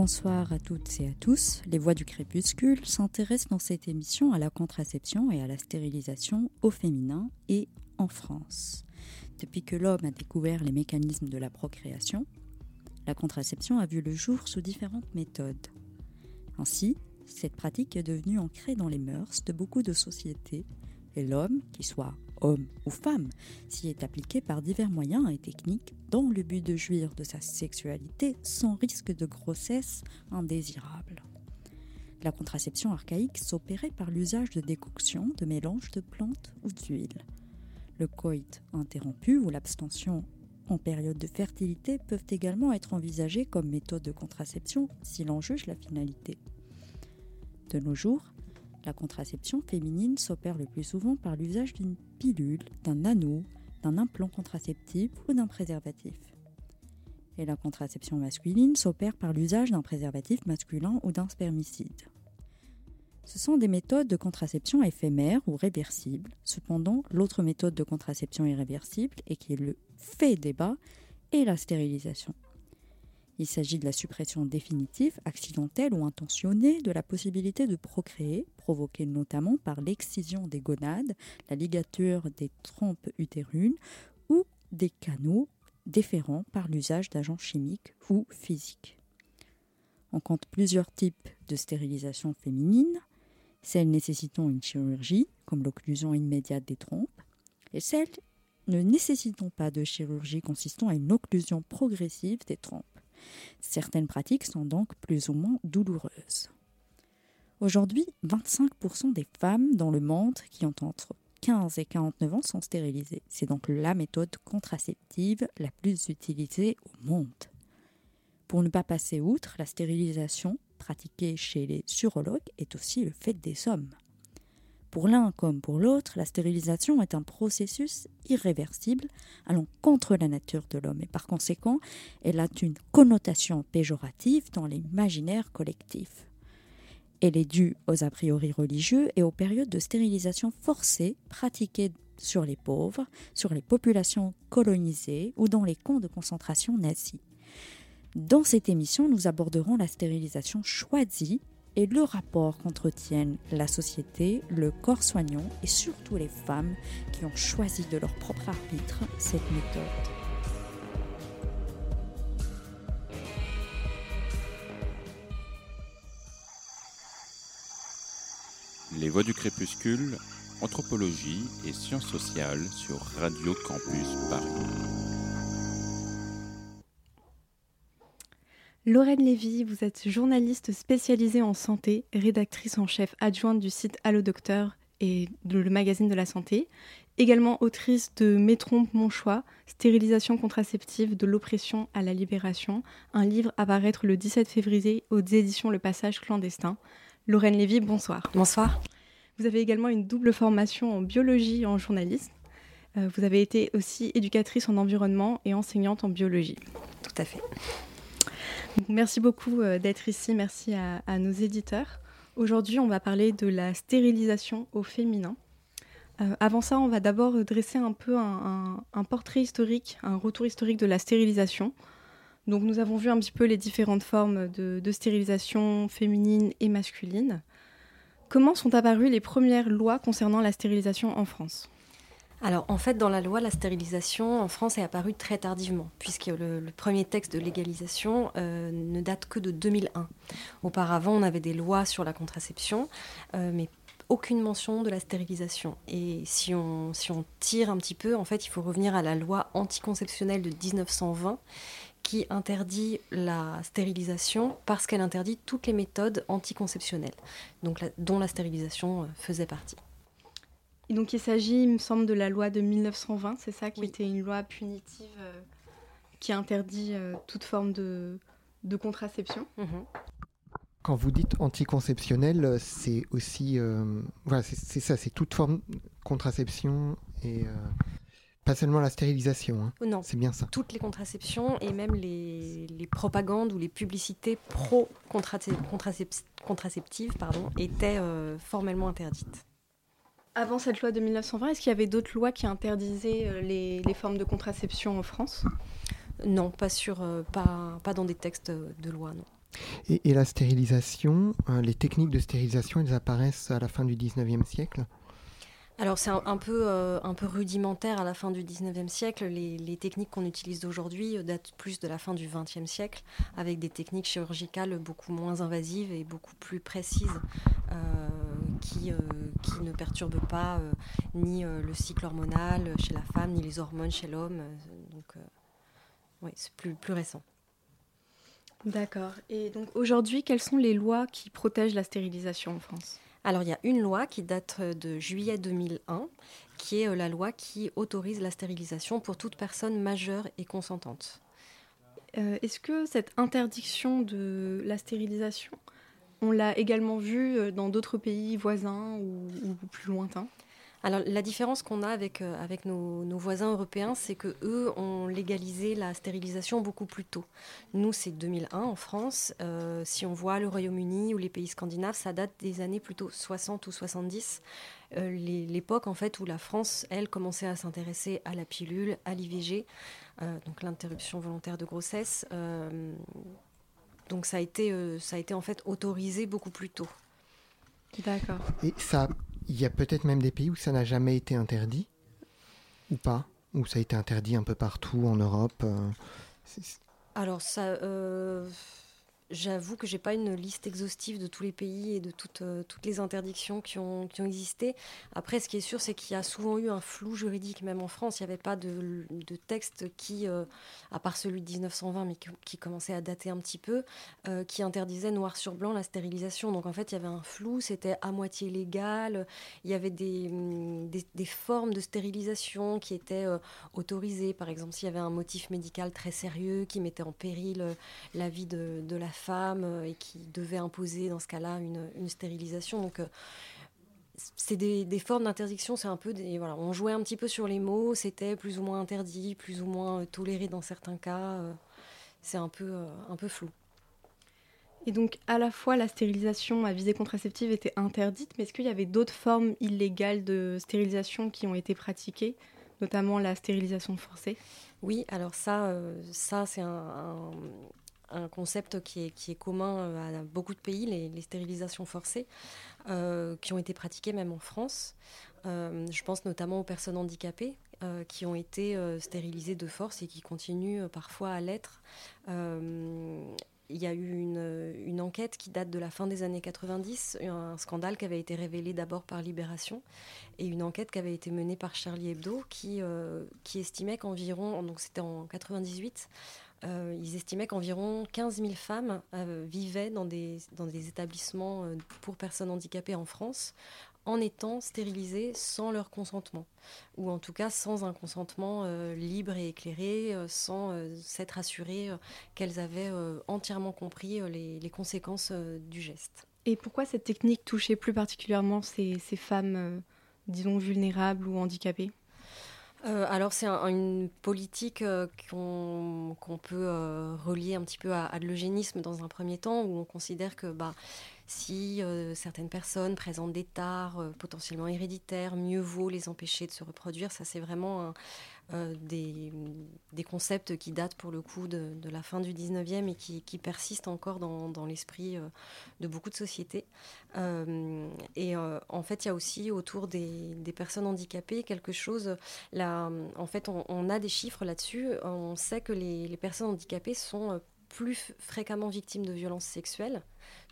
Bonsoir à toutes et à tous. Les Voix du Crépuscule s'intéressent dans cette émission à la contraception et à la stérilisation au féminin et en France. Depuis que l'homme a découvert les mécanismes de la procréation, la contraception a vu le jour sous différentes méthodes. Ainsi, cette pratique est devenue ancrée dans les mœurs de beaucoup de sociétés et l'homme, qu'il soit homme ou femme, s'y est appliqué par divers moyens et techniques dans le but de jouir de sa sexualité sans risque de grossesse indésirable. La contraception archaïque s'opérait par l'usage de décoctions de mélanges de plantes ou d'huile. Le coït interrompu ou l'abstention en période de fertilité peuvent également être envisagés comme méthode de contraception si l'on juge la finalité. De nos jours, la contraception féminine s'opère le plus souvent par l'usage d'une pilule, d'un anneau, d'un implant contraceptif ou d'un préservatif. Et la contraception masculine s'opère par l'usage d'un préservatif masculin ou d'un spermicide. Ce sont des méthodes de contraception éphémères ou réversibles. Cependant, l'autre méthode de contraception irréversible, et qui est le fait débat, est la stérilisation. Il s'agit de la suppression définitive, accidentelle ou intentionnée de la possibilité de procréer, provoquée notamment par l'excision des gonades, la ligature des trompes utérines ou des canaux déférents par l'usage d'agents chimiques ou physiques. On compte plusieurs types de stérilisation féminine, celles nécessitant une chirurgie, comme l'occlusion immédiate des trompes, et celles ne nécessitant pas de chirurgie consistant à une occlusion progressive des trompes. Certaines pratiques sont donc plus ou moins douloureuses. Aujourd'hui, 25% des femmes dans le monde qui ont entre 15 et 49 ans sont stérilisées. C'est donc la méthode contraceptive la plus utilisée au monde. Pour ne pas passer outre, la stérilisation pratiquée chez les urologues est aussi le fait des hommes. Pour l'un comme pour l'autre, la stérilisation est un processus irréversible allant contre la nature de l'homme et par conséquent, elle a une connotation péjorative dans l'imaginaire collectif. Elle est due aux a priori religieux et aux périodes de stérilisation forcée pratiquées sur les pauvres, sur les populations colonisées ou dans les camps de concentration nazis. Dans cette émission, nous aborderons la stérilisation choisie et le rapport qu'entretiennent la société, le corps soignant et surtout les femmes qui ont choisi de leur propre arbitre cette méthode. Les voix du crépuscule, anthropologie et sciences sociales sur Radio Campus Paris. Lorraine Lévy, vous êtes journaliste spécialisée en santé, rédactrice en chef adjointe du site Allo Docteur et de le magazine de la santé, également autrice de Mes trompes, mon choix, stérilisation contraceptive de l'oppression à la libération, un livre à paraître le 17 février aux éditions Le Passage clandestin. Lorraine Lévy, bonsoir. Bonsoir. Vous avez également une double formation en biologie et en journalisme. Euh, vous avez été aussi éducatrice en environnement et enseignante en biologie. Tout à fait. Merci beaucoup euh, d'être ici, merci à, nos éditeurs. Aujourd'hui, on va parler de la stérilisation au féminin. Euh, avant ça, on va d'abord dresser un peu un, portrait historique, un retour historique de la stérilisation. Donc nous avons vu un petit peu les différentes formes de stérilisation féminine et masculine. Comment sont apparues les premières lois concernant la stérilisation en France? Alors en fait, dans la loi, la stérilisation en France est apparue très tardivement, puisque le, premier texte de légalisation euh, ne date que de 2001. Auparavant, on avait des lois sur la contraception, euh, mais aucune mention de la stérilisation. Et si on, tire un petit peu, en fait, il faut revenir à la loi anticonceptionnelle de 1920 qui interdit la stérilisation parce qu'elle interdit toutes les méthodes anticonceptionnelles, dont la stérilisation euh, faisait partie. Et donc il s'agit, il me semble, de la loi de 1920, c'est ça, qui était une loi punitive euh, qui interdit euh, toute forme de, de contraception. Mhm. Quand vous dites anticonceptionnel, c'est aussi, euh, voilà, c'est ça, c'est toute forme de contraception et pas seulement la stérilisation. Hein. Non, c'est bien ça. Toutes les contraceptions et même les, les propagandes ou les publicités pro-contraceptives pardon, étaient formellement interdites. Avant cette loi de 1920, est-ce qu'il y avait d'autres lois qui interdisaient euh, les, formes de contraception en France? Non, pas, sur, euh, pas, pas dans des textes de loi, non. Et, la stérilisation, les techniques de stérilisation, elles apparaissent à la fin du 19e siècle? Alors c'est un, peu, euh, un peu rudimentaire à la fin du 19e siècle. Les, techniques qu'on utilise aujourd'hui euh, datent plus de la fin du 20e siècle, avec des techniques chirurgicales beaucoup moins invasives et beaucoup plus précises, euh, qui, qui ne perturbent pas ni le cycle hormonal chez la femme, ni les hormones chez l'homme. donc oui, c'est plus, plus récent. D'accord. Et donc aujourd'hui, quelles sont les lois qui protègent la stérilisation en France? Alors il y a une loi qui date de juillet 2001, qui est euh, la loi qui autorise la stérilisation pour toute personne majeure et consentante. Euh, est-ce que cette interdiction de la stérilisation, on l'a également vue euh, dans d'autres pays voisins ou plus lointains alors la différence qu'on a avec, euh, avec nos, voisins européens, c'est que eux ont légalisé la stérilisation beaucoup plus tôt. Nous, c'est 2001 en France. Euh, si on voit le Royaume-Uni ou les pays scandinaves, ça date des années plutôt 60 ou 70. Euh, l'époque en fait où la France, elle, commençait à s'intéresser à la pilule, à l'IVG, donc l'interruption volontaire de grossesse. Donc ça a été, ça a été en fait autorisé beaucoup plus tôt. D'accord. Et ça il y a peut-être même des pays où ça n'a jamais été interdit, ou pas? Où ça a été interdit un peu partout en Europe euh, Alors, ça. Euh, J'avoue que j'ai pas une liste exhaustive de tous les pays et de toutes, euh, toutes les interdictions qui ont, qui ont existé. Après, ce qui est sûr, c'est qu'il y a souvent eu un flou juridique, même en France. Il n'y avait pas de, de texte qui, euh, à part celui de 1920, mais qui, commençait à dater un petit peu, euh, qui interdisait noir sur blanc la stérilisation. Donc en fait, il y avait un flou, c'était à moitié légal. Il y avait des, mm, des, formes de stérilisation qui étaient autorisées. Par exemple, s'il y avait un motif médical très sérieux qui mettait en péril la vie de, de la femme euh, et qui devait imposer dans ce cas-là une, stérilisation. Donc euh, c'est des, formes d'interdiction, c'est un peu des voilà, on jouait un petit peu sur les mots, c'était plus ou moins interdit, plus ou moins euh, toléré dans certains cas, c'est un peu un peu flou. Et donc à la fois la stérilisation à visée contraceptive était interdite, mais est-ce qu'il y avait d'autres formes illégales de stérilisation qui ont été pratiquées, notamment la stérilisation forcée? Oui, alors ça, ça c'est un, un concept qui est, commun euh, à beaucoup de pays, les, stérilisations forcées, euh, qui ont été pratiquées même en France. Euh, je pense notamment aux personnes handicapées qui ont été stérilisées de force et qui continuent parfois à l'être. il y a eu une, enquête qui date de la fin des années 90, un scandale qui avait été révélé d'abord par Libération et une enquête qui avait été menée par Charlie Hebdo qui estimait qu'environ, donc c'était en 98, euh, ils estimaient qu'environ 15 000 femmes euh, vivaient dans des, établissements euh, pour personnes handicapées en France en étant stérilisées sans leur consentement, ou en tout cas sans un consentement libre et éclairé, sans s'être assurées qu'elles avaient entièrement compris les, les, conséquences du geste. Et pourquoi cette technique touchait plus particulièrement ces, ces femmes, disons, vulnérables ou handicapées? Euh, alors c'est une politique euh, qu'on peut euh, relier un petit peu à, de l'eugénisme dans un premier temps, où on considère que bah, si certaines personnes présentent des tares potentiellement héréditaires, mieux vaut les empêcher de se reproduire. Ça c'est vraiment un, euh, des, concepts qui datent pour le coup de, la fin du 19e et qui, persistent encore dans, l'esprit euh, de beaucoup de sociétés. Euh, et en fait, il y a aussi autour des, personnes handicapées quelque chose. Là, en fait, on, a des chiffres là-dessus. On sait que les personnes handicapées sont plus fréquemment victimes de violences sexuelles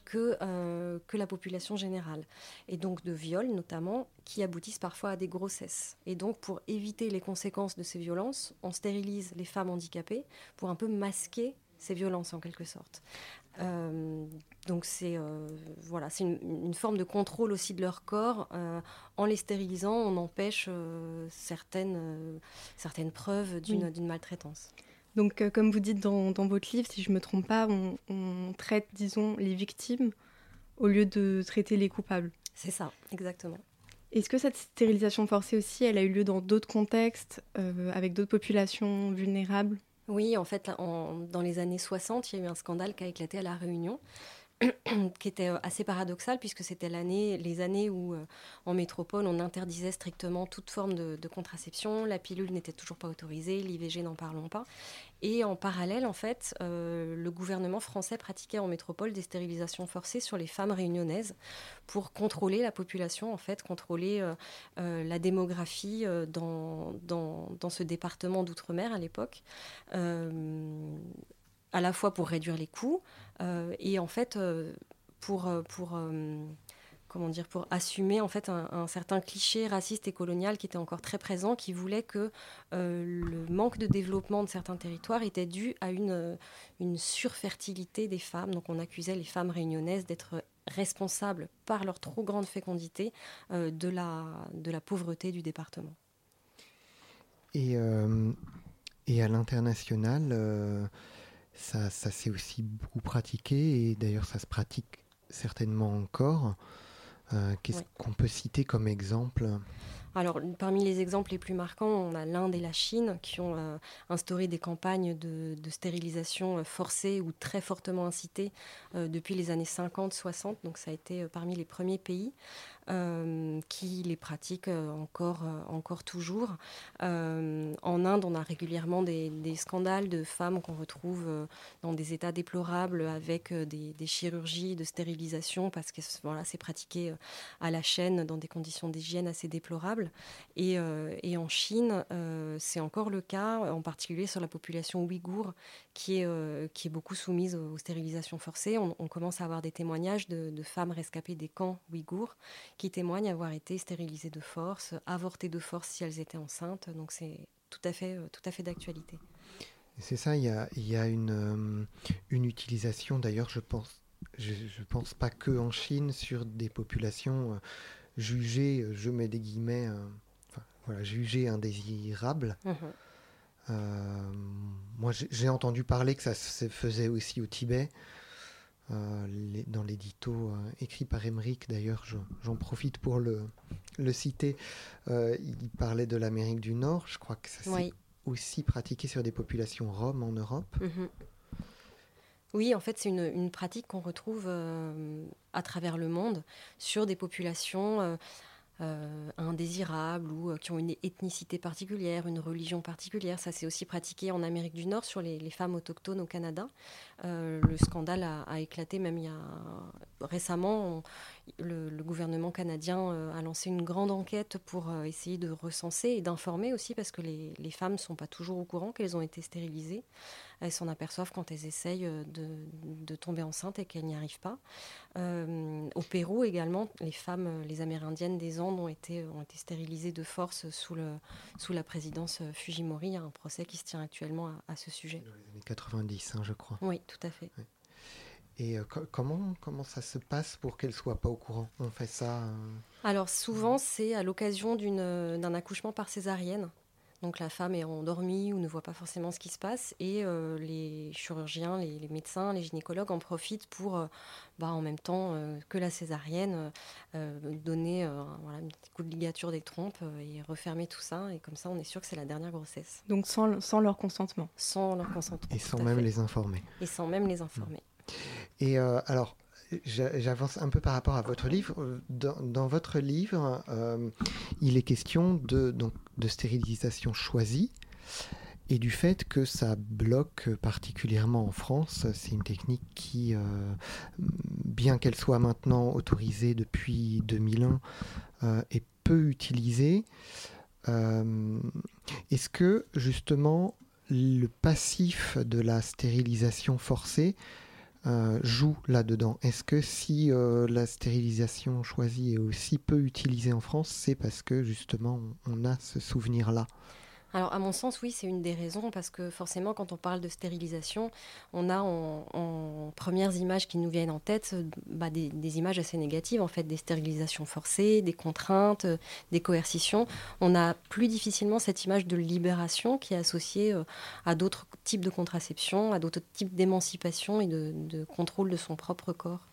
que, euh, que la population générale. Et donc de viols notamment, qui aboutissent parfois à des grossesses. Et donc pour éviter les conséquences de ces violences, on stérilise les femmes handicapées pour un peu masquer ces violences en quelque sorte. Euh, donc c'est euh, voilà, c'est une, forme de contrôle aussi de leur corps. en les stérilisant, on empêche certaines, certaines preuves d'une maltraitance. Donc, euh, comme vous dites dans, votre livre, si je ne me trompe pas, on, traite, disons, les victimes au lieu de traiter les coupables. C'est ça, exactement. Est-ce que cette stérilisation forcée aussi, elle a eu lieu dans d'autres contextes, euh, avec d'autres populations vulnérables? Oui, en fait, dans les années 60, il y a eu un scandale qui a éclaté à La Réunion, qui était euh, assez paradoxal puisque c'était l'année, les années où euh, en métropole on interdisait strictement toute forme de, contraception, la pilule n'était toujours pas autorisée, l'IVG n'en parlons pas. Et en parallèle, en fait, euh, le gouvernement français pratiquait en métropole des stérilisations forcées sur les femmes réunionnaises pour contrôler la population, en fait, contrôler la démographie dans, dans, dans, ce département d'outre-mer à l'époque à la fois pour réduire les coûts euh, et en fait euh, pour, euh, pour comment dire, pour assumer en fait un, certain cliché raciste et colonial qui était encore très présent, qui voulait que le manque de développement de certains territoires était dû à une, une surfertilité des femmes. Donc on accusait les femmes réunionnaises d'être responsables par leur trop grande fécondité de, la, de la pauvreté du département. Et, et à l'international, ça, ça s'est aussi beaucoup pratiqué et d'ailleurs ça se pratique certainement encore. Euh, qu'est-ce qu'on peut citer comme exemple? Alors, parmi les exemples les plus marquants, on a l'Inde et la Chine qui ont euh, instauré des campagnes de, stérilisation euh, forcée ou très fortement incitées depuis les années 50-60. Donc, ça a été parmi les premiers pays. Euh, qui les pratiquent euh, encore, euh, encore toujours. en Inde, on a régulièrement des, scandales de femmes qu'on retrouve dans des états déplorables avec des, chirurgies de stérilisation parce que voilà, c'est pratiqué à la chaîne dans des conditions d'hygiène assez déplorables. Et, en Chine, c'est encore le cas, en particulier sur la population ouïghour qui est, qui est beaucoup soumise aux, stérilisations forcées. On, commence à avoir des témoignages de, de femmes rescapées des camps ouïghours qui témoignent avoir été stérilisées de force, avortées de force si elles étaient enceintes. Donc c'est tout à fait, euh, tout à fait d'actualité. C'est ça, il y a, y a une, euh, une utilisation d'ailleurs, je pense, je, je, pense pas que en Chine sur des populations euh, jugées, je mets des guillemets, voilà, jugées indésirables. Mhm. moi, j'ai entendu parler que ça se faisait aussi au Tibet. Euh, dans l'édito euh, écrit par Emmerich, d'ailleurs, j'en profite pour le, le citer. Euh, il parlait de l'Amérique du Nord. Je crois que ça s'est aussi pratiqué sur des populations roms en Europe. Mhm. Oui, en fait, c'est une, une, pratique qu'on retrouve à travers le monde sur des populations euh, indésirables ou euh, qui ont une ethnicité particulière, une religion particulière. Ça s'est aussi pratiqué en Amérique du Nord sur les, femmes autochtones au Canada. Euh, le scandale a, éclaté même il y a récemment. Le, gouvernement canadien a lancé une grande enquête pour essayer de recenser et d'informer aussi parce que les, les femmes ne sont pas toujours au courant qu'elles ont été stérilisées elles s'en aperçoivent quand elles essayent euh, de, tomber enceinte et qu'elles n'y arrivent pas. Euh, au Pérou également, les femmes, euh, les Amérindiennes des Andes ont été, ont été stérilisées de force sous, le, sous la présidence Fujimori. Il y a un procès qui se tient actuellement à, ce sujet. Dans les années 90, hein, je crois. Oui, tout à fait. Et comment, comment ça se passe pour qu'elles ne soient pas au courant? On fait ça Alors souvent, c'est à l'occasion d'un accouchement par césarienne. Donc la femme est endormie ou ne voit pas forcément ce qui se passe et euh, les chirurgiens, les, médecins, les gynécologues en profitent pour, euh, bah, en même temps euh, que la césarienne, donner voilà, un petit coup de ligature des trompes et refermer tout ça. Et comme ça, on est sûr que c'est la dernière grossesse. Donc sans, sans leur consentement Sans leur consentement. Et sans même les informer. Et sans même les informer. Et alors, J'avance un peu par rapport à votre livre. Dans, votre livre, euh, il est question de, donc, de stérilisation choisie et du fait que ça bloque particulièrement en France. C'est une technique qui, euh, bien qu'elle soit maintenant autorisée depuis 2001, euh, est peu utilisée. Est-ce que justement le passif de la stérilisation forcée euh, joue là-dedans. Est-ce que si euh, la stérilisation choisie est aussi peu utilisée en France, c'est parce que justement on a ce souvenir-là? Alors, à mon sens, oui, c'est une des raisons, parce que forcément, quand on parle de stérilisation, on a en, premières images qui nous viennent en tête bah, des, images assez négatives, en fait, des stérilisations forcées, des contraintes, des coercitions. On a plus difficilement cette image de libération qui est associée euh, à d'autres types de contraception, à d'autres types d'émancipation et de contrôle de son propre corps.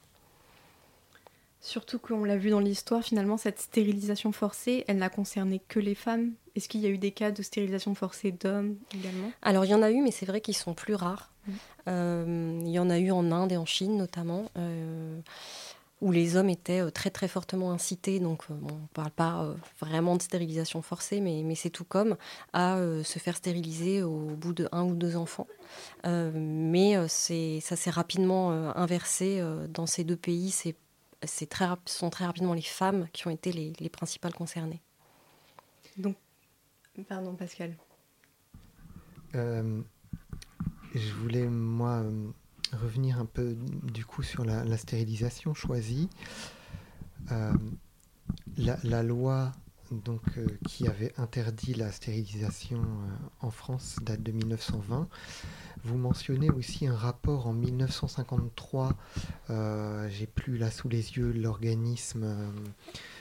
Surtout qu'on l'a vu dans l'histoire, finalement, cette stérilisation forcée, elle n'a concerné que les femmes. Est-ce qu'il y a eu des cas de stérilisation forcée d'hommes également? Alors, il y en a eu, mais c'est vrai qu'ils sont plus rares. Mm. Euh, il y en a eu en Inde et en Chine, notamment. Euh, où les hommes étaient euh, très très fortement incités, donc on ne parle pas vraiment de stérilisation forcée, mais, mais c'est tout comme, à se faire stériliser au bout de un ou deux enfants. mais ça s'est rapidement inversé dans ces deux pays, c'est c'est très, sont très rapidement les femmes qui ont été les, les principales concernées. Donc, pardon Pascal. Euh, je voulais, moi, euh, revenir un peu du coup sur la, stérilisation choisie. Euh, la, la, loi donc, qui avait interdit la stérilisation en France date de 1920. Vous mentionnez aussi un rapport en 1953, euh, j'ai plus là sous les yeux l'organisme. Euh,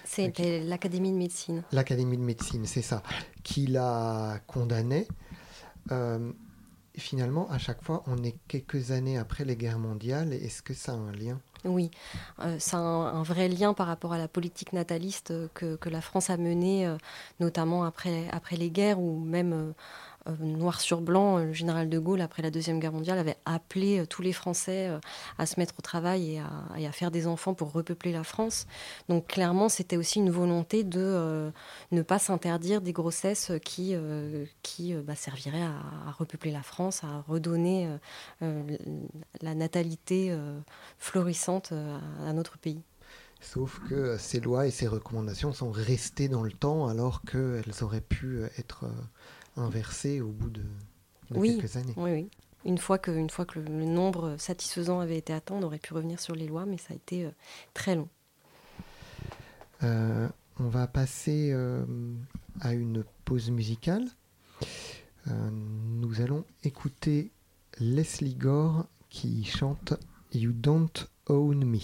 C'était l'Académie de médecine. L'Académie de médecine, c'est ça, qui la condamnait. Euh, finalement, à chaque fois, on est quelques années après les guerres mondiales. Est-ce que ça a un lien? Oui, ça a un, vrai lien par rapport à la politique nataliste que, que la France a menée, notamment après, après les guerres, ou même euh, noir sur blanc, euh, le général de Gaulle, après la Deuxième Guerre mondiale, avait appelé euh, tous les Français à se mettre au travail et à, faire des enfants pour repeupler la France. Donc clairement, c'était aussi une volonté de ne pas s'interdire des grossesses qui, qui bah, serviraient à, repeupler la France, à redonner la natalité florissante à notre pays. Sauf que ces lois et ces recommandations sont restées dans le temps alors qu'elles auraient pu être inversé au bout de, quelques années. Oui, oui. Une fois que, une fois que le, nombre satisfaisant avait été atteint, on aurait pu revenir sur les lois, mais ça a été euh, très long. Euh, on va passer euh, à une pause musicale. nous allons écouter Leslie Gore qui chante You Don't Own Me.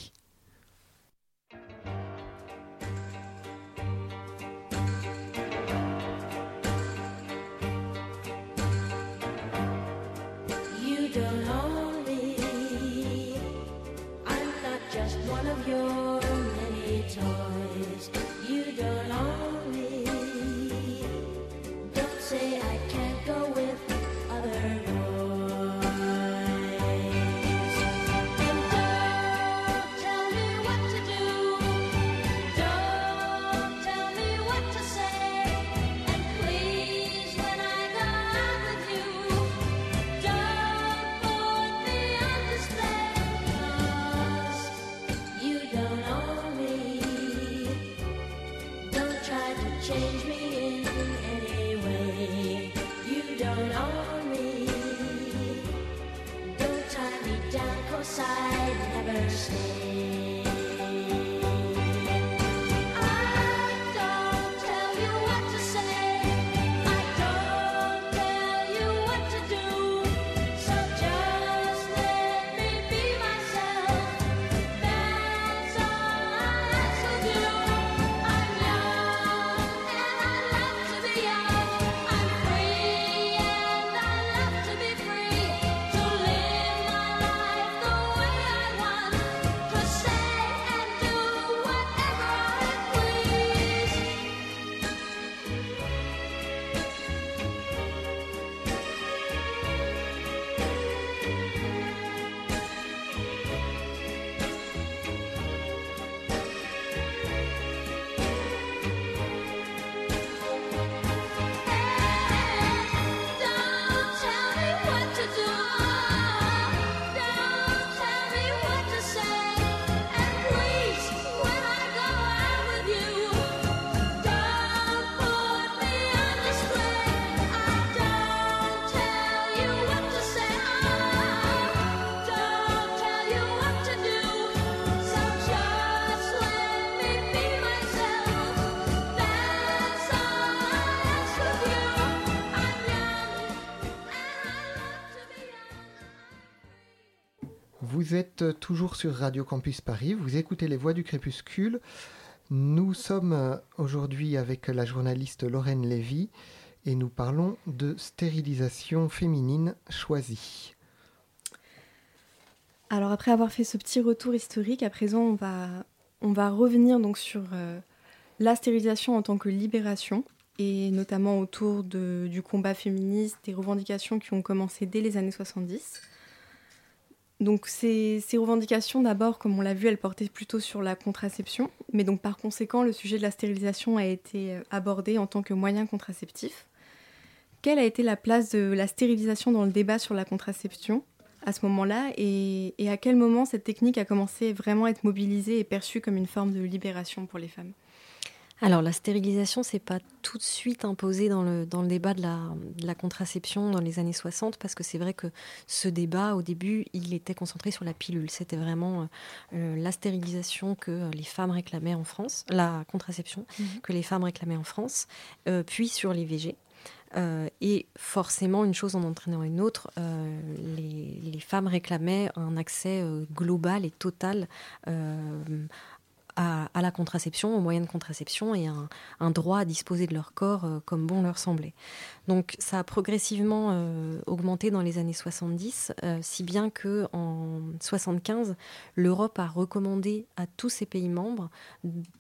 Vous êtes toujours sur Radio Campus Paris, vous écoutez les voix du crépuscule. Nous sommes euh, aujourd'hui avec la journaliste Lorraine Lévy et nous parlons de stérilisation féminine choisie. Alors après avoir fait ce petit retour historique, à présent on va revenir donc sur la stérilisation en tant que libération et notamment autour du combat féministe, des revendications qui ont commencé dès les années 70. Donc ces, revendications, d'abord, comme on l'a vu, elles portaient plutôt sur la contraception, mais donc par conséquent, le sujet de la stérilisation a été euh, abordé en tant que moyen contraceptif. Quelle a été la place de la stérilisation dans le débat sur la contraception à ce moment-là et, et à quel moment cette technique a commencé vraiment à être mobilisée et perçue comme une forme de libération pour les femmes? Alors la stérilisation, c'est pas tout de suite imposé dans le, dans le débat de la, de la contraception dans les années 60, parce que c'est vrai que ce débat, au début, il était concentré sur la pilule. C'était vraiment euh, euh, la stérilisation que les femmes réclamaient en France, la contraception mhm. que les femmes réclamaient en France, euh, puis sur les VG. et forcément, une chose en entraînant une autre, les, les, femmes réclamaient un accès global et total à, la contraception, aux moyens de contraception et un, droit à disposer de leur corps euh, comme bon leur semblait. Donc ça a progressivement euh, augmenté dans les années 70, euh, si bien que en 75, l'Europe a recommandé à tous ses pays membres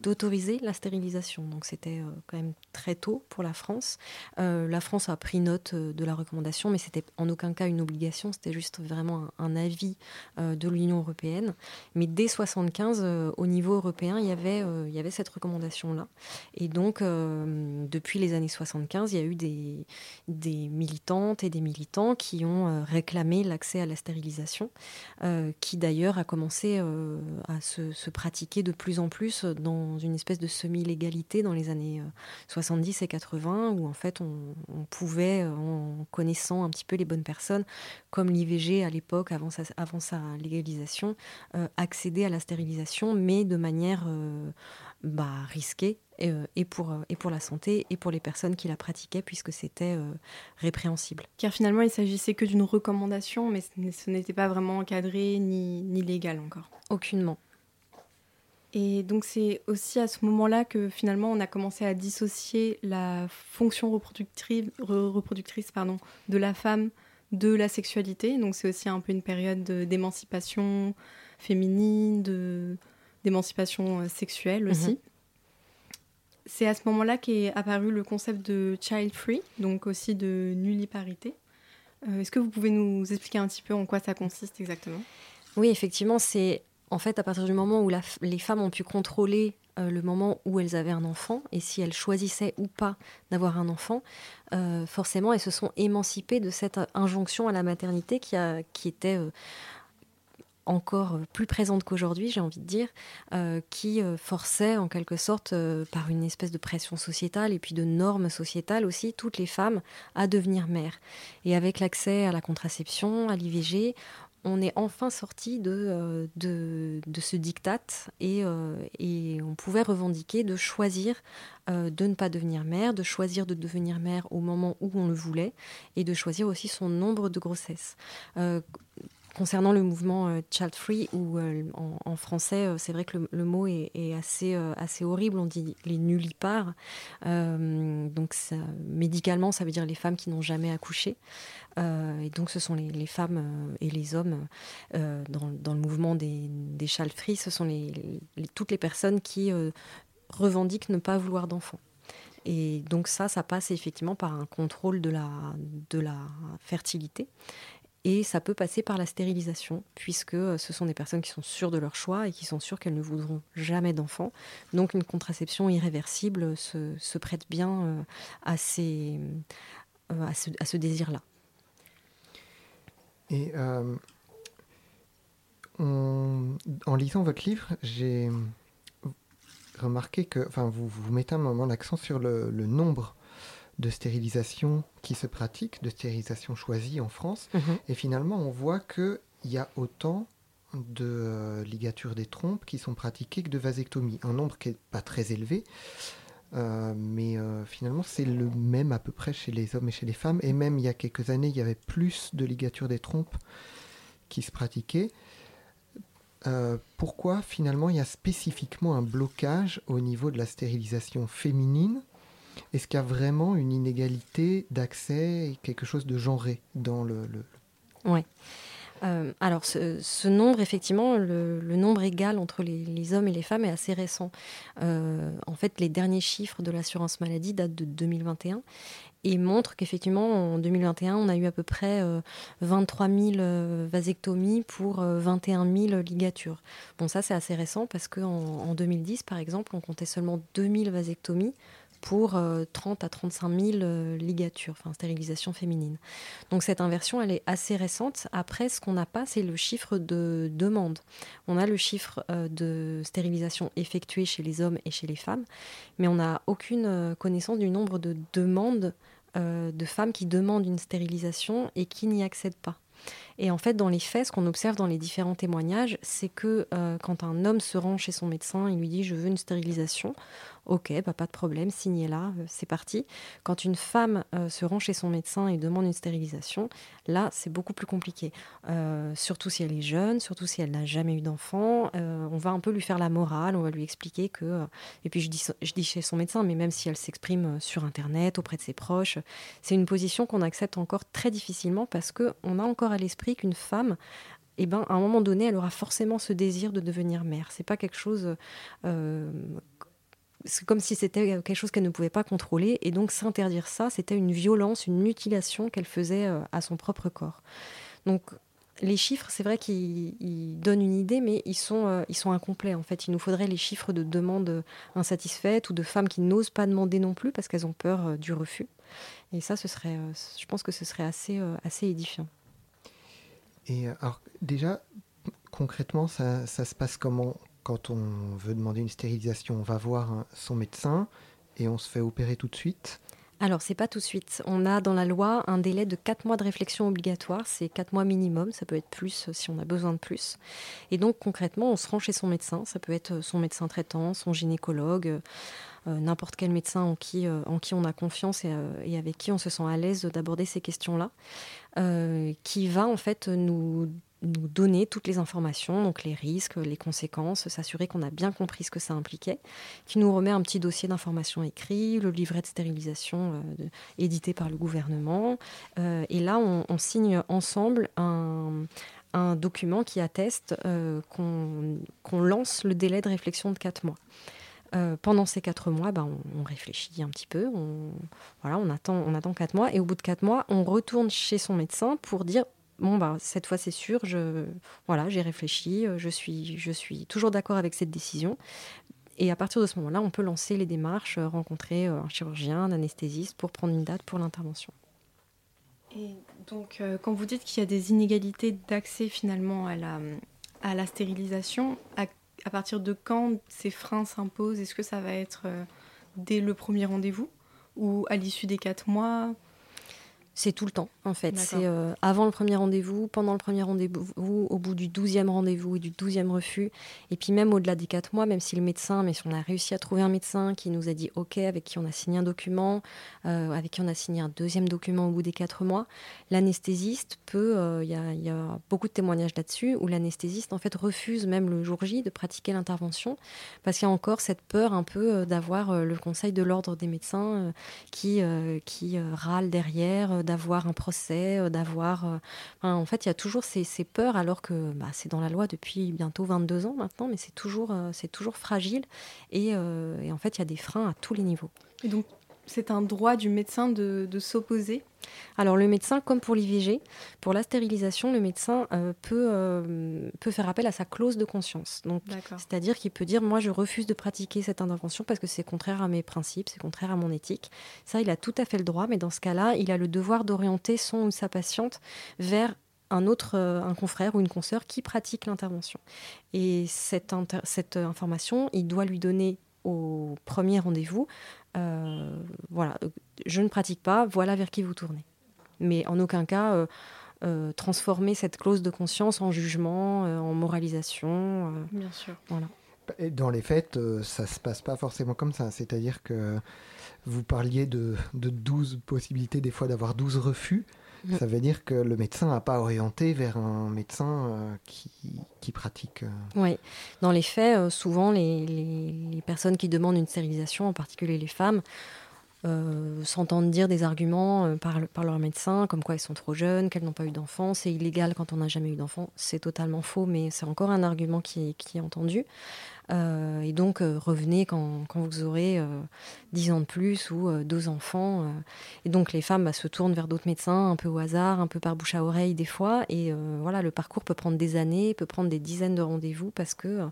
d'autoriser la stérilisation. Donc c'était quand même très tôt pour la France. la France a pris note de la recommandation, mais c'était en aucun cas une obligation, c'était juste vraiment un avis de l'Union européenne. Mais dès 75, au niveau européen il y avait, euh, il y avait cette recommandation-là. Et donc, euh, depuis les années 75, il y a eu des, des militantes et des militants qui ont euh, réclamé l'accès à la stérilisation, qui d'ailleurs a commencé à se, pratiquer de plus en plus dans une espèce de semi-légalité dans les années 70 et 80, où en fait on, pouvait, en connaissant un petit peu les bonnes personnes, comme l'IVG à l'époque, avant sa, avant sa légalisation, accéder à la stérilisation, mais de manière euh, bah, risqué euh, et, pour, euh, et pour la santé et pour les personnes qui la pratiquaient puisque c'était répréhensible. Car finalement, il s'agissait que d'une recommandation, mais ce n'était pas vraiment encadré ni, ni légal encore. Aucunement. Et donc c'est aussi à ce moment-là que finalement on a commencé à dissocier la fonction reproductrice, reproductrice pardon, de la femme de la sexualité. Donc c'est aussi un peu une période d'émancipation féminine, de, d'émancipation euh, sexuelle mhm. aussi. C'est à ce moment-là qu'est apparu le concept de child free, donc aussi de nulliparité. Euh, est-ce que vous pouvez nous expliquer un petit peu en quoi ça consiste exactement? Oui, effectivement, c'est en fait à partir du moment où les femmes ont pu contrôler euh, le moment où elles avaient un enfant et si elles choisissaient ou pas d'avoir un enfant, forcément elles se sont émancipées de cette injonction à la maternité qui, a, qui était encore plus présente qu'aujourd'hui, j'ai envie de dire, euh, qui euh, forçait en quelque sorte, euh, par une espèce de pression sociétale et puis de normes sociétales aussi, toutes les femmes à devenir mères. Et avec l'accès à la contraception, à l'IVG, on est enfin sorti de, de, ce diktat et, et, on pouvait revendiquer de choisir de ne pas devenir mère, de choisir de devenir mère au moment où on le voulait et de choisir aussi son nombre de grossesses concernant le mouvement euh, Child Free, euh, en, français, euh, c'est vrai que le, mot est, assez, assez horrible, on dit les nullipares. donc, médicalement, ça veut dire les femmes qui n'ont jamais accouché. et donc, ce sont les, femmes et les hommes dans, le mouvement des, des Child Free, ce sont toutes les personnes qui revendiquent ne pas vouloir d'enfants. Et donc ça, ça passe effectivement par un contrôle de la, de la fertilité. Et ça peut passer par la stérilisation, puisque euh, ce sont des personnes qui sont sûres de leur choix et qui sont sûres qu'elles ne voudront jamais d'enfants. Donc une contraception irréversible se, prête bien euh, à, ces, euh, à ce, à ce désir-là. Et en lisant votre livre, j'ai remarqué que enfin, vous, vous mettez un moment l'accent sur le nombre de stérilisation qui se pratique, de stérilisation choisie en France. Mhm. Et finalement, on voit qu'il y a autant de euh, ligatures des trompes qui sont pratiquées que de vasectomies. Un nombre qui n'est pas très élevé, euh, mais euh, finalement c'est le même à peu près chez les hommes et chez les femmes. Et même il y a quelques années, il y avait plus de ligatures des trompes qui se pratiquaient. pourquoi finalement il y a spécifiquement un blocage au niveau de la stérilisation féminine est-ce qu'il y a vraiment une inégalité d'accès et quelque chose de genré dans le... Oui. Euh, alors, ce, nombre, effectivement, le, nombre égal entre les, hommes et les femmes est assez récent. Euh, en fait, les derniers chiffres de l'assurance maladie datent de 2021 et montrent qu'effectivement, en 2021, on a eu à peu près 23 000 vasectomies pour 21 000 ligatures. Bon, ça, c'est assez récent parce qu'en en 2010, par exemple, on comptait seulement 2 000 vasectomies pour 30 euh, à 35 000 euh, ligatures, enfin stérilisation féminine. Donc cette inversion, elle est assez récente. Après, ce qu'on n'a pas, c'est le chiffre de demande. On a le chiffre euh, de stérilisation effectuée chez les hommes et chez les femmes, mais on n'a aucune connaissance du nombre de demandes de femmes qui demandent une stérilisation et qui n'y accèdent pas. Et en fait, dans les faits, ce qu'on observe dans les différents témoignages, c'est que quand un homme se rend chez son médecin, il lui dit je veux une stérilisation, Ok, bah, pas de problème, signez là, euh, c'est parti. Quand une femme euh, se rend chez son médecin et demande une stérilisation, là, c'est beaucoup plus compliqué. Euh, surtout si elle est jeune, surtout si elle n'a jamais eu d'enfant. on va un peu lui faire la morale, on va lui expliquer que. et puis je dis, chez son médecin, mais même si elle s'exprime sur Internet, auprès de ses proches, c'est une position qu'on accepte encore très difficilement parce qu'on a encore à l'esprit qu'une femme eh ben, à un moment donné, elle aura forcément ce désir de devenir mère. C'est pas quelque chose comme si c'était quelque chose qu'elle ne pouvait pas contrôler. Et donc s'interdire ça, c'était une violence, une mutilation qu'elle faisait euh, à son propre corps. Donc les chiffres, c'est vrai qu'ils donnent une idée, mais ils sont, euh, ils sont incomplets. En fait, il nous faudrait les chiffres de demandes insatisfaites ou de femmes qui n'osent pas demander non plus parce qu'elles ont peur euh, du refus. Et ça, ce serait, je pense que ce serait assez, édifiant. Et alors, déjà, concrètement, ça se passe comment? Quand on veut demander une stérilisation, on va voir son médecin et on se fait opérer tout de suite alors, c'est pas tout de suite. On a dans la loi un délai de 4 mois de réflexion obligatoire. C'est 4 mois minimum. Ça peut être plus euh, si on a besoin de plus. Et donc, concrètement, on se rend chez son médecin. Ça peut être son médecin traitant, son gynécologue, euh, n'importe quel médecin en qui, euh, en qui on a confiance et, et, avec qui on se sent à l'aise d'aborder ces questions-là, qui va en fait nous nous donner toutes les informations, donc les risques, les conséquences, s'assurer qu'on a bien compris ce que ça impliquait, qui nous remet un petit dossier d'information écrit, le livret de stérilisation euh, édité par le gouvernement. Euh, et là, on, signe ensemble un, document qui atteste euh, qu'on lance le délai de réflexion de 4 mois. pendant ces quatre mois, ben, on, réfléchit un petit peu, on, voilà, on attend, on attend quatre mois, et au bout de quatre mois, on retourne chez son médecin pour dire bon bah cette fois c'est sûr, je voilà, j'ai réfléchi, euh, je suis je suis toujours d'accord avec cette décision. Et à partir de ce moment-là, on peut lancer les démarches, euh, rencontrer euh, un chirurgien, un anesthésiste pour prendre une date pour l'intervention. Et donc, quand vous dites qu'il y a des inégalités d'accès finalement à la, à la stérilisation, à, à, partir de quand ces freins s'imposent? Est-ce que ça va être dès le premier rendez-vous ou à l'issue des quatre mois? C'est tout le temps, en fait. C'est euh, avant le premier rendez-vous, pendant le premier rendez-vous, au bout du douzième rendez-vous et du douzième refus. Et puis même au-delà des quatre mois, même si le médecin, mais si on a réussi à trouver un médecin qui nous a dit OK, avec qui on a signé un document, euh, avec qui on a signé un deuxième document au bout des quatre mois, l'anesthésiste peut, euh, il y, a beaucoup de témoignages là-dessus, où l'anesthésiste, en fait, refuse même le jour J de pratiquer l'intervention, parce qu'il y a encore cette peur un peu d'avoir le conseil de l'ordre des médecins qui, qui râle derrière d'avoir un procès, euh, d'avoir... Euh, en fait, il y a toujours ces, peurs, alors que bah, c'est dans la loi depuis bientôt 22 ans maintenant, mais c'est toujours, euh, c'est toujours fragile. Et, et, en fait, il y a des freins à tous les niveaux. Et donc, c'est un droit du médecin de, s'opposer alors le médecin, comme pour l'IVG, pour la stérilisation, le médecin euh, peut, euh, peut faire appel à sa clause de conscience. c'est-à-dire qu'il peut dire moi je refuse de pratiquer cette intervention parce que c'est contraire à mes principes, c'est contraire à mon éthique. Ça, il a tout à fait le droit, mais dans ce cas-là, il a le devoir d'orienter son ou sa patiente vers un autre, euh, un confrère ou une consoeur qui pratique l'intervention. Et cette, cette information, il doit lui donner au premier rendez-vous voilà, je ne pratique pas, voilà vers qui vous tournez. Mais en aucun cas euh, euh, transformer cette clause de conscience en jugement, en moralisation. Bien sûr. Voilà. dans les faits, ça se passe pas forcément comme ça. C'est-à-dire que vous parliez de, de 12 possibilités des fois d'avoir 12 refus. Mm. Ça veut dire que le médecin n'a pas orienté vers un médecin euh, qui, qui, pratique. Euh, oui, dans les faits, euh, souvent les, les, personnes qui demandent une stérilisation, en particulier les femmes, euh, s'entendent dire des arguments euh, par, par leur médecin, comme quoi elles sont trop jeunes, qu'elles n'ont pas eu d'enfants, c'est illégal quand on n'a jamais eu d'enfants. C'est totalement faux, mais c'est encore un argument qui, qui est entendu. Euh, et donc, revenez quand, quand, vous aurez 10 ans de plus ou deux enfants. et donc, les femmes bah, se tournent vers d'autres médecins, un peu au hasard, un peu par bouche à oreille des fois. Et voilà, le parcours peut prendre des années, peut prendre des dizaines de rendez-vous parce que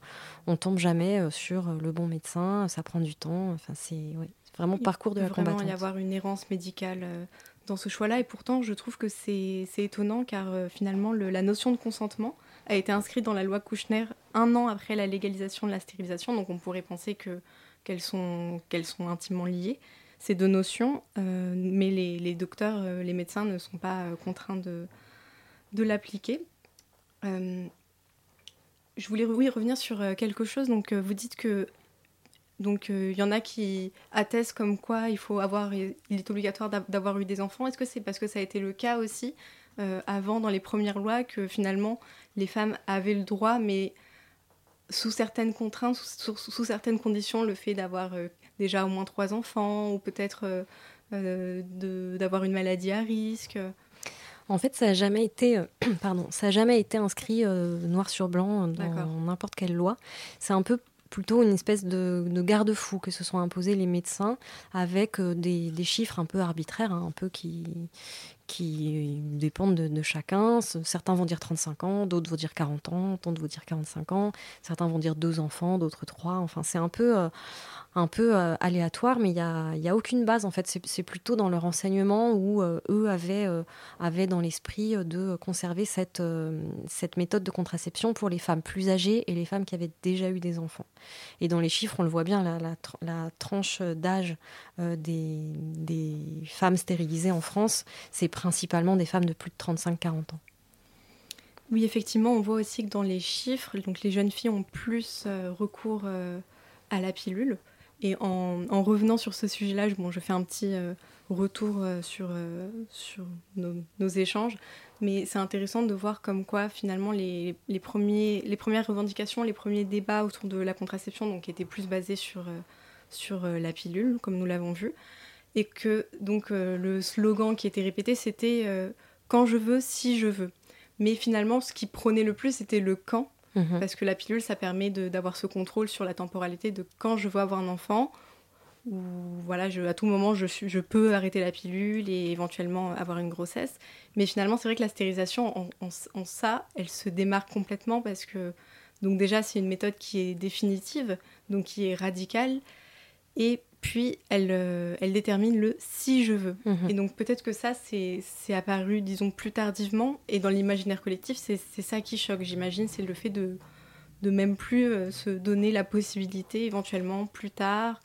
on tombe jamais sur le bon médecin. Ça prend du temps. Enfin, c'est vraiment parcours de la combattante. Il peut vraiment y avoir une errance médicale euh, dans ce choix-là. Et pourtant, je trouve que c'est étonnant car euh, finalement, le, la notion de consentement a été inscrite dans la loi Kouchner un an après la légalisation de la stérilisation. Donc on pourrait penser que qu'elles sont, qu'elles sont intimement liées, ces deux notions. Euh, mais les, les docteurs, les médecins ne sont pas contraints de, de l'appliquer. je voulais oui, revenir sur quelque chose. Donc, vous dites que donc il euh, y en a qui attestent comme quoi il faut avoir, il est obligatoire d'avoir eu des enfants. Est-ce que c'est parce que ça a été le cas aussi euh, avant dans les premières lois que finalement les femmes avaient le droit, mais sous certaines contraintes, sous, certaines conditions, le fait d'avoir euh, déjà au moins trois enfants ou peut-être d'avoir une maladie à risque? En fait, ça n'a jamais été, pardon, ça jamais été inscrit noir sur blanc dans n'importe quelle loi. C'est un peu plutôt une espèce de, garde-fou que se sont imposés les médecins avec euh, des, chiffres un peu arbitraires, hein, un peu qui, qui dépendent de, chacun. Certains vont dire 35 ans, d'autres vont dire 40 ans, d'autres vont dire 45 ans, certains vont dire deux enfants, d'autres trois. Enfin, c'est un peu, euh, un peu euh, aléatoire, mais il n'y a, a aucune base en fait. C'est plutôt dans leur enseignement où euh, eux avaient, avaient dans l'esprit de conserver cette, cette méthode de contraception pour les femmes plus âgées et les femmes qui avaient déjà eu des enfants. Et dans les chiffres, on le voit bien, la, la, la tranche d'âge des, des femmes stérilisées en France, c'est principalement des femmes de plus de 35-40 ans. Oui, effectivement, on voit aussi que dans les chiffres, donc les jeunes filles ont plus euh, recours euh, à la pilule. Et en, revenant sur ce sujet-là, bon, je fais un petit euh, retour sur, sur nos, échanges, mais c'est intéressant de voir comme quoi finalement les, les, premiers, les premières revendications, les premiers débats autour de la contraception donc, étaient plus basés sur, sur la pilule, comme nous l'avons vu, et que donc euh, le slogan qui était répété c'était euh, quand je veux, si je veux. Mais finalement, ce qui prônait le plus, c'était le quand, mhm. parce que la pilule, ça permet d'avoir ce contrôle sur la temporalité de quand je veux avoir un enfant, ou voilà, je, à tout moment, je peux arrêter la pilule et éventuellement avoir une grossesse. Mais finalement, c'est vrai que la stérilisation, en, en, ça, elle se démarque complètement parce que, donc déjà, c'est une méthode qui est définitive, donc qui est radicale, et puis elle, euh, elle détermine le si je veux. Mhm. Et donc peut-être que ça, c'est apparu, disons, plus tardivement, et dans l'imaginaire collectif, c'est ça qui choque, j'imagine, c'est le fait de, de même plus euh, se donner la possibilité, éventuellement, plus tard,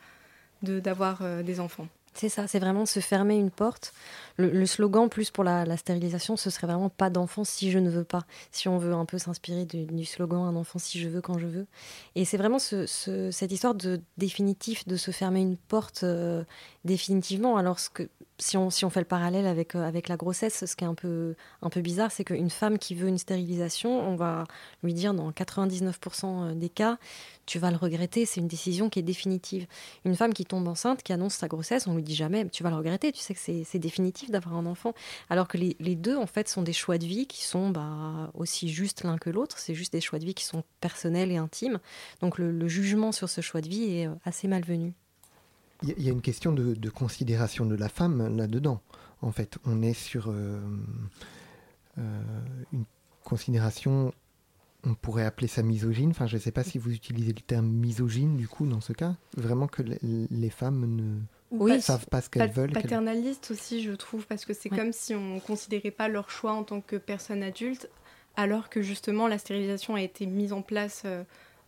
d'avoir euh, des enfants. C'est ça, c'est vraiment se fermer une porte. Le, slogan, plus pour la, stérilisation, ce serait vraiment pas d'enfant si je ne veux pas. Si on veut un peu s'inspirer du, slogan un enfant si je veux, quand je veux. Et c'est vraiment cette histoire de définitif, de se fermer une porte euh, définitivement. Alors, que, si, on, si on fait le parallèle avec, euh, avec la grossesse, ce qui est un peu, un peu bizarre, c'est qu'une femme qui veut une stérilisation, on va lui dire dans 99% des cas, tu vas le regretter, c'est une décision qui est définitive. Une femme qui tombe enceinte, qui annonce sa grossesse, on lui dit jamais, tu vas le regretter, tu sais que c'est définitif d'avoir un enfant. Alors que les, deux, en fait, sont des choix de vie qui sont bah, aussi justes l'un que l'autre, c'est juste des choix de vie qui sont personnels et intimes. Donc le, jugement sur ce choix de vie est euh, assez malvenu. Il y a une question de, considération de la femme là-dedans. En fait, on est sur euh, euh, une considération on pourrait appeler ça misogyne. Enfin, je ne sais pas si vous utilisez le terme misogyne du coup dans ce cas. Vraiment que les femmes ne savent pas ce qu'elles veulent. Paternaliste aussi, je trouve, parce que c'est comme si on ne considérait pas leur choix en tant que personne adulte, alors que justement la stérilisation a été mise en place, euh,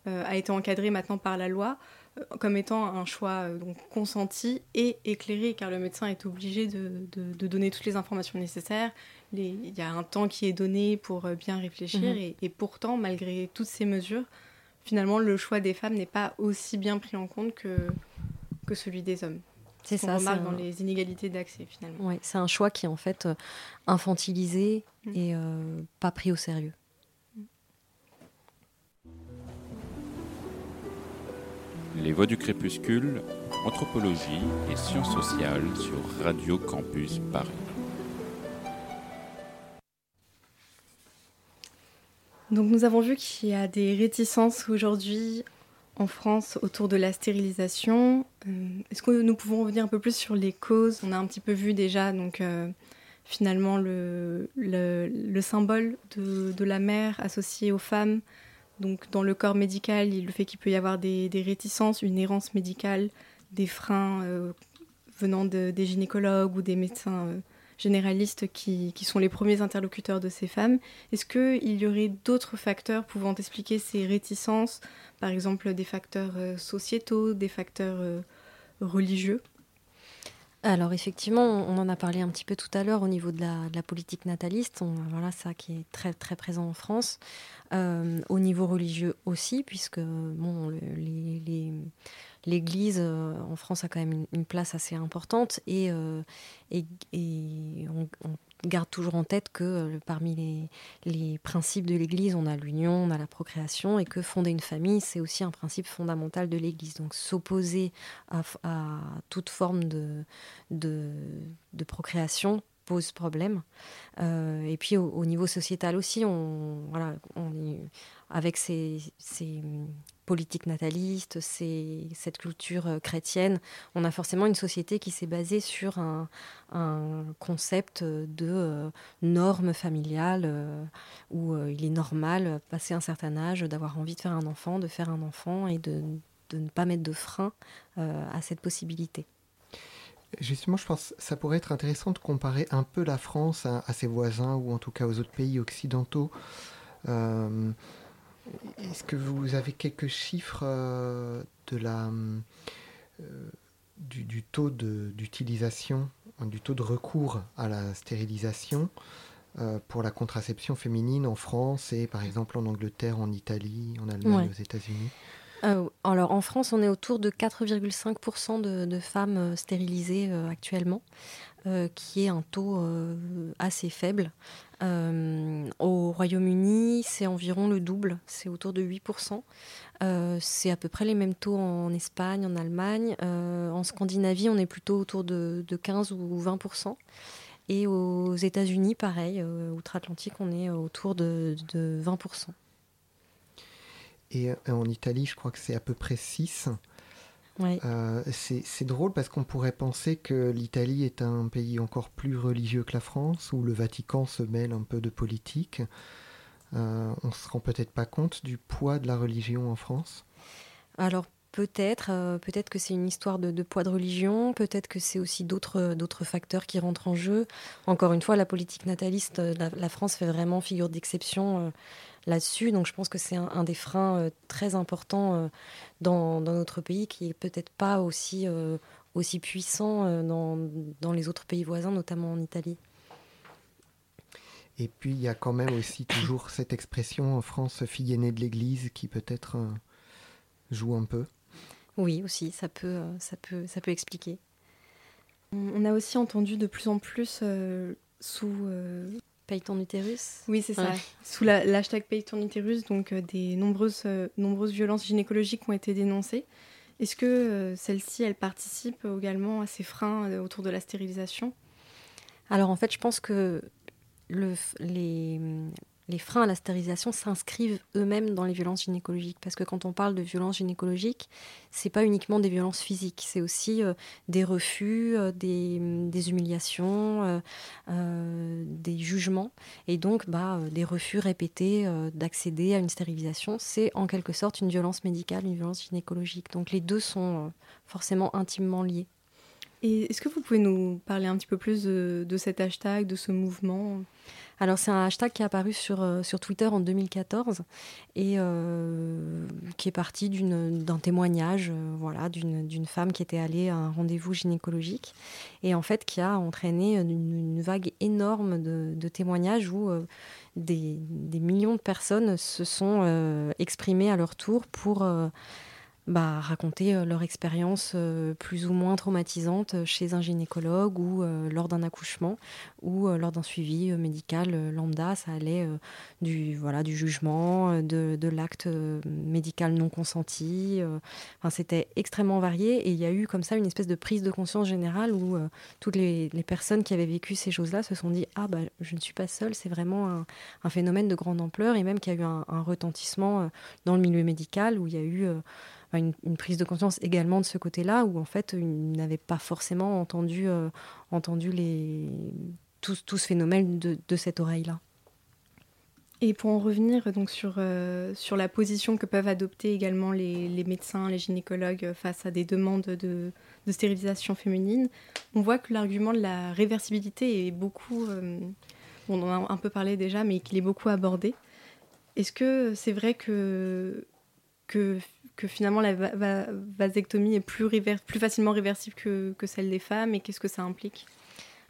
euh, a été encadrée maintenant par la loi euh, comme étant un choix donc consenti et éclairé, car le médecin est obligé de, donner toutes les informations nécessaires, il y a un temps qui est donné pour euh, bien réfléchir mhm. et, pourtant, malgré toutes ces mesures, finalement, le choix des femmes n'est pas aussi bien pris en compte que, que celui des hommes. C'est ça. On remarque dans les inégalités d'accès finalement. Ouais, c'est un choix qui est en fait euh, infantilisé mm. et euh, pas pris au sérieux. Les Voix du crépuscule, anthropologie et sciences sociales sur Radio Campus Paris. Donc nous avons vu qu'il y a des réticences aujourd'hui en France autour de la stérilisation. Euh, est-ce que nous pouvons revenir un peu plus sur les causes? On a un petit peu vu déjà donc euh, finalement le, le, symbole de, la mère associé aux femmes. Donc dans le corps médical, le fait qu'il peut y avoir des, réticences, une errance médicale, des freins euh, venant de, des gynécologues ou des médecins généralistes qui, sont les premiers interlocuteurs de ces femmes. Est-ce qu'il y aurait d'autres facteurs pouvant expliquer ces réticences, par exemple des facteurs euh, sociétaux, des facteurs euh, religieux? Alors effectivement, on en a parlé un petit peu tout à l'heure au niveau de la, politique nataliste. voilà ça qui est très très présent en France. Euh, au niveau religieux aussi, puisque l'Église euh, en France a quand même une, place assez importante et, euh, et, on, garde toujours en tête que euh, parmi les, principes de l'Église, on a l'union, on a la procréation et que fonder une famille, c'est aussi un principe fondamental de l'Église. Donc s'opposer à, toute forme de procréation pose problème. et puis au, niveau sociétal aussi, on, voilà, avec ces, ces, politique nataliste, c'est cette culture euh, chrétienne. On a forcément une société qui s'est basée sur un, concept de euh, normes familiales euh, où il est normal, passer un certain âge, d'avoir envie de faire un enfant, de faire un enfant et de, ne pas mettre de frein à cette possibilité. Justement, je pense que ça pourrait être intéressant de comparer un peu la France à, ses voisins ou en tout cas aux autres pays occidentaux. Est-ce que vous avez quelques chiffres euh, de la, euh, du, taux d'utilisation, du taux de recours à la stérilisation euh, pour la contraception féminine en France et par exemple en Angleterre, en Italie, en Allemagne, aux États-Unis? Alors en France, on est autour de 4,5% de, femmes stérilisées actuellement, qui est un taux assez faible. Euh, au Royaume-Uni, c'est environ le double, c'est autour de 8%. Euh, c'est à peu près les mêmes taux en Espagne, en Allemagne. Euh, en Scandinavie, on est plutôt autour de, 15 ou 20%. Et aux États-Unis, pareil, outre-Atlantique, on est autour de, de 20%. Et en Italie, je crois que c'est à peu près 6. Euh, c'est drôle parce qu'on pourrait penser que l'Italie est un pays encore plus religieux que la France, où le Vatican se mêle un peu de politique. Euh, on ne se rend peut-être pas compte du poids de la religion en France Alors peut-être, euh, peut-être que c'est une histoire de, poids de religion, peut-être que c'est aussi d'autres facteurs qui rentrent en jeu. Encore une fois, la politique nataliste, la France fait vraiment figure d'exception là-dessus. Donc je pense que c'est un, des freins euh, très importants euh, dans, notre pays qui est peut-être pas aussi, euh, aussi puissant dans, dans, les autres pays voisins, notamment en Italie. Et puis il y a quand même aussi toujours cette expression en France fille aînée de l'Église qui peut-être joue un peu. Oui, aussi, ça peut, ça peut, ça peut expliquer. On a aussi entendu de plus en plus sous Paye ton utérus Oui, c'est ça. Sous l'hashtag Paye ton utérus, donc euh, des nombreuses, euh, nombreuses violences gynécologiques ont été dénoncées. Est-ce que euh, celles-ci, elles participent également à ces freins autour de la stérilisation? Alors en fait, je pense que le, les, les freins à la stérilisation s'inscrivent eux-mêmes dans les violences gynécologiques. Parce que quand on parle de violences gynécologiques, c'est pas uniquement des violences physiques, c'est aussi euh, des refus, euh, des, humiliations, euh, des jugements, et donc bah, des refus répétés d'accéder à une stérilisation. C'est en quelque sorte une violence médicale, une violence gynécologique. Donc les deux sont forcément intimement liés. Est-ce que vous pouvez nous parler un petit peu plus de cet hashtag, de ce mouvement? Alors c'est un hashtag qui est apparu sur, euh, sur Twitter en 2014 et euh, qui est parti d'un témoignage euh, voilà, d'une femme qui était allée à un rendez-vous gynécologique et en fait qui a entraîné une, vague énorme de, témoignages où des, des, millions de personnes se sont exprimées à leur tour pour bah, raconter leur expérience plus ou moins traumatisante chez un gynécologue ou lors d'un accouchement ou lors d'un suivi médical lambda. Ça allait du, voilà, du jugement, de, l'acte médical non consenti. Enfin, C'était extrêmement varié et il y a eu comme ça une espèce de prise de conscience générale où toutes les, personnes qui avaient vécu ces choses-là se sont dit Ah, bah, je ne suis pas seule, c'est vraiment un, un, phénomène de grande ampleur et même qu'il y a eu un, un retentissement dans le milieu médical où il y a eu une, prise de conscience également de ce côté-là, où en fait, ils n'avaient pas forcément entendu, euh, entendu les, tout, tout, ce phénomène de, de cette oreille-là. Et pour en revenir donc sur, euh, sur la position que peuvent adopter également les, les, médecins, les gynécologues face à des demandes de, de stérilisation féminine, on voit que l'argument de la réversibilité est beaucoup, euh, on en a un peu parlé déjà, mais qu'il est beaucoup abordé. Est-ce que c'est vrai que, que que finalement la vasectomie est plus, facilement réversible que, celle des femmes et qu'est-ce que ça implique?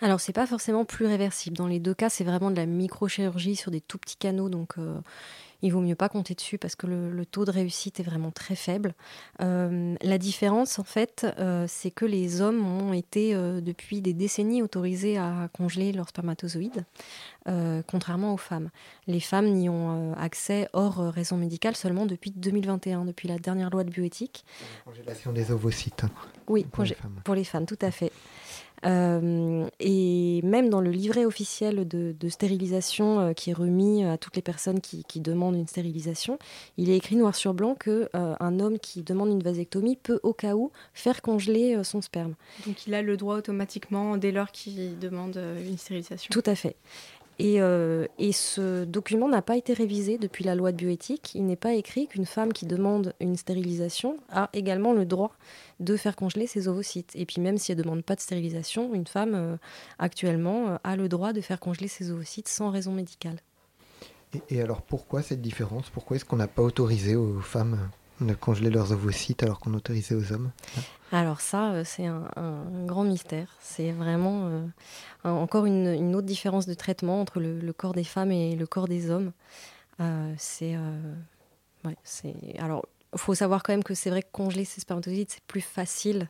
Alors, c'est pas forcément plus réversible. Dans les deux cas, c'est vraiment de la microchirurgie sur des tout petits canaux, donc euh, il vaut mieux pas compter dessus parce que le, taux de réussite est vraiment très faible. Euh, la différence, en fait, euh, c'est que les hommes ont été depuis des décennies autorisés à congeler leurs spermatozoïdes, contrairement aux femmes. Les femmes n'y ont accès hors raison médicale seulement depuis 2021, depuis la dernière loi de bioéthique. La congélation des ovocytes. Hein, oui, pour, les pour les femmes, tout à fait. Euh, et même dans le livret officiel de, stérilisation euh, qui est remis à toutes les personnes qui, demandent une stérilisation, il est écrit noir sur blanc que euh, un homme qui demande une vasectomie peut au cas où faire congeler son sperme. Donc il a le droit automatiquement dès lors qu'il demande une stérilisation. Tout à fait. Et, et, ce document n'a pas été révisé depuis la loi de bioéthique. Il n'est pas écrit qu'une femme qui demande une stérilisation a également le droit de faire congeler ses ovocytes. Et puis même si elle ne demande pas de stérilisation, une femme euh, actuellement euh, a le droit de faire congeler ses ovocytes sans raison médicale. Et, alors pourquoi cette différence? Pourquoi est-ce qu'on n'a pas autorisé aux femmes de congeler leurs ovocytes alors qu'on autorisait aux hommes Alors ça, euh, c'est un, grand mystère. C'est vraiment encore une, autre différence de traitement entre le, corps des femmes et le corps des hommes. c'est ouais, alors faut savoir quand même que c'est vrai que congeler ses spermatozoïdes, c'est plus facile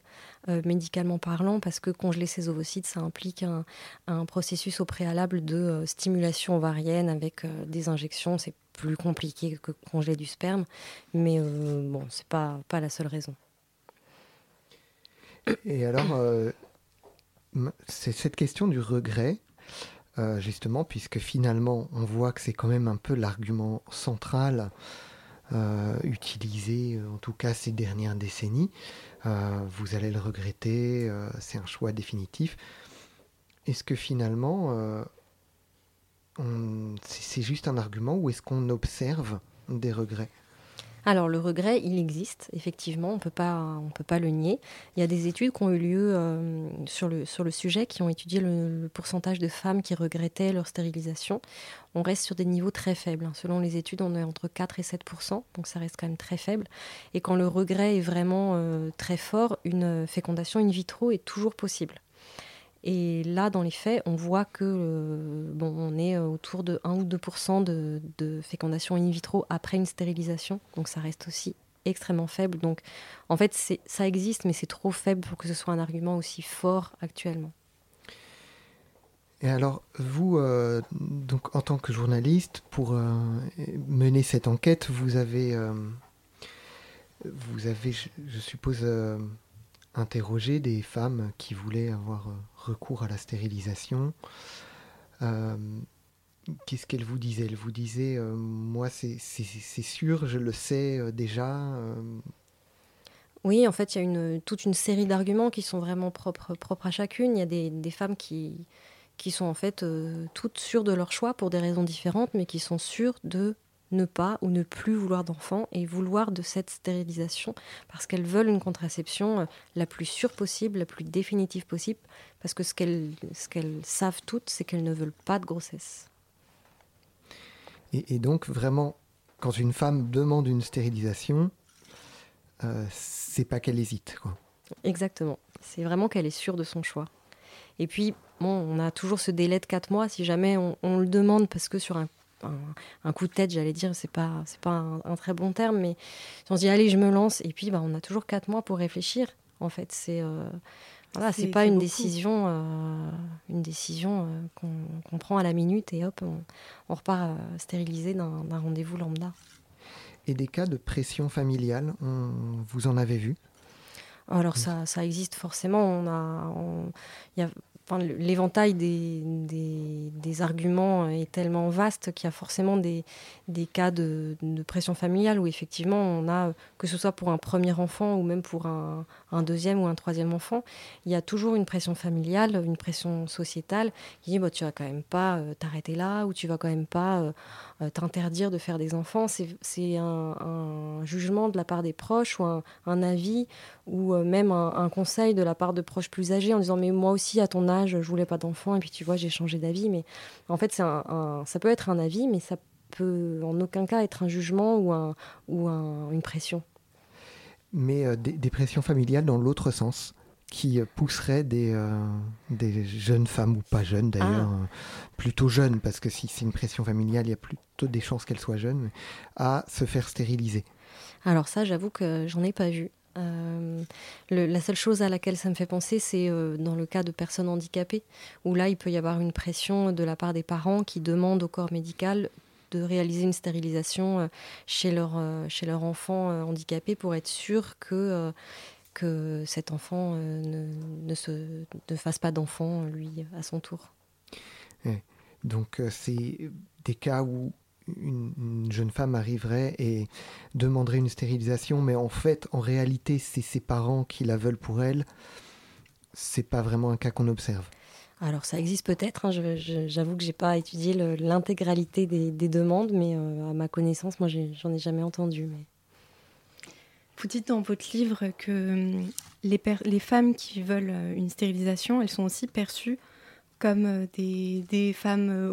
euh, médicalement parlant, parce que congeler ses ovocytes, ça implique un, processus au préalable de euh, stimulation ovarienne avec euh, des injections. C'est plus compliqué que congeler du sperme, mais bon, c'est pas, pas la seule raison. Et alors, c'est cette question du regret, justement, puisque finalement, on voit que c'est quand même un peu l'argument central utilisé euh, en tout cas ces dernières décennies. Euh, vous allez le regretter, c'est un choix définitif. Est-ce que finalement, c'est juste un argument ou est-ce qu'on observe des regrets? Alors le regret, il existe, effectivement, on ne peut pas le nier. Il y a des études qui ont eu lieu euh, sur, le, sur le sujet, qui ont étudié le, pourcentage de femmes qui regrettaient leur stérilisation. On reste sur des niveaux très faibles. Hein. Selon les études, on est entre 4 et 7% donc ça reste quand même très faible. Et quand le regret est vraiment euh, très fort, une fécondation in vitro est toujours possible. Et là, dans les faits, on voit que euh, bon, on est euh, autour de 1 ou 2 de, de, fécondation in vitro après une stérilisation. Donc ça reste aussi extrêmement faible. Donc en fait, ça existe, mais c'est trop faible pour que ce soit un argument aussi fort actuellement. Et alors, vous, euh, donc, en tant que journaliste, pour mener cette enquête, vous avez, vous avez je suppose, interrogé des femmes qui voulaient avoir recours à la stérilisation. Euh, qu'est-ce qu'elle vous disait Elle vous disait, euh, moi c'est sûr, je le sais euh, déjà. Oui, en fait, il y a une, toute une série d'arguments qui sont vraiment propres, propres à chacune. Il y a des, des femmes qui, qui sont en fait toutes sûres de leur choix pour des raisons différentes, mais qui sont sûres de ne pas ou ne plus vouloir d'enfants et vouloir de cette stérilisation parce qu'elles veulent une contraception euh, la plus sûre possible, la plus définitive possible, parce que ce qu'elles ce qu'elles savent toutes, c'est qu'elles ne veulent pas de grossesse. Et, donc vraiment, quand une femme demande une stérilisation, euh, c'est pas qu'elle hésite. Quoi. Exactement. C'est vraiment qu'elle est sûre de son choix. Et puis, bon, on a toujours ce délai de 4 mois si jamais on, on le demande parce que sur un un, coup de tête, j'allais dire, c'est pas, c'est pas un, très bon terme, mais on se dit allez, je me lance, et puis bah, on a toujours quatre mois pour réfléchir. En fait, c'est voilà, c'est pas une décision, une décision qu'on prend à la minute et hop, on, repart stérilisé d'un rendez-vous lambda. Et des cas de pression familiale, vous en avez vu? Alors ça, ça, existe forcément. On a, y a l'éventail des, des, arguments est tellement vaste qu'il y a forcément des, des cas de, pression familiale où effectivement on a, que ce soit pour un premier enfant ou même pour un, un, deuxième ou un troisième enfant, il y a toujours une pression familiale, une pression sociétale qui dit bah, tu vas quand même pas euh, t'arrêter là ou tu vas quand même pas euh, euh, t'interdire de faire des enfants. C'est un, un, jugement de la part des proches ou un, avis ou même un, conseil de la part de proches plus âgés en disant mais moi aussi à ton je voulais pas d'enfants et puis tu vois j'ai changé d'avis mais en fait c'est un, ça peut être un avis mais ça peut en aucun cas être un jugement ou, un, ou une pression. Mais euh, des, pressions familiales dans l'autre sens qui pousseraient des, euh, des jeunes femmes ou pas jeunes d'ailleurs, ah. plutôt jeunes parce que si c'est une pression familiale il y a plutôt des chances qu'elles soient jeunes, à se faire stériliser. Alors ça j'avoue que j'en ai pas vu. Euh, la seule chose à laquelle ça me fait penser, c'est euh, dans le cas de personnes handicapées, où là, il peut y avoir une pression de la part des parents qui demandent au corps médical de réaliser une stérilisation euh, chez, leur, chez leur enfant handicapé pour être sûr que, que cet enfant ne, ne, se, ne fasse pas d'enfant, lui, à son tour. Donc, c'est des cas où une, jeune femme arriverait et demanderait une stérilisation, mais en fait, en réalité, c'est ses parents qui la veulent pour elle. C'est pas vraiment un cas qu'on observe. Alors ça existe peut-être, hein, j'avoue que j'ai pas étudié l'intégralité des, demandes, mais euh, à ma connaissance, moi j'en ai, jamais entendu. Mais... Vous dites dans votre livre que hum, les, les femmes qui veulent euh, une stérilisation, elles sont aussi perçues comme euh, des, des femmes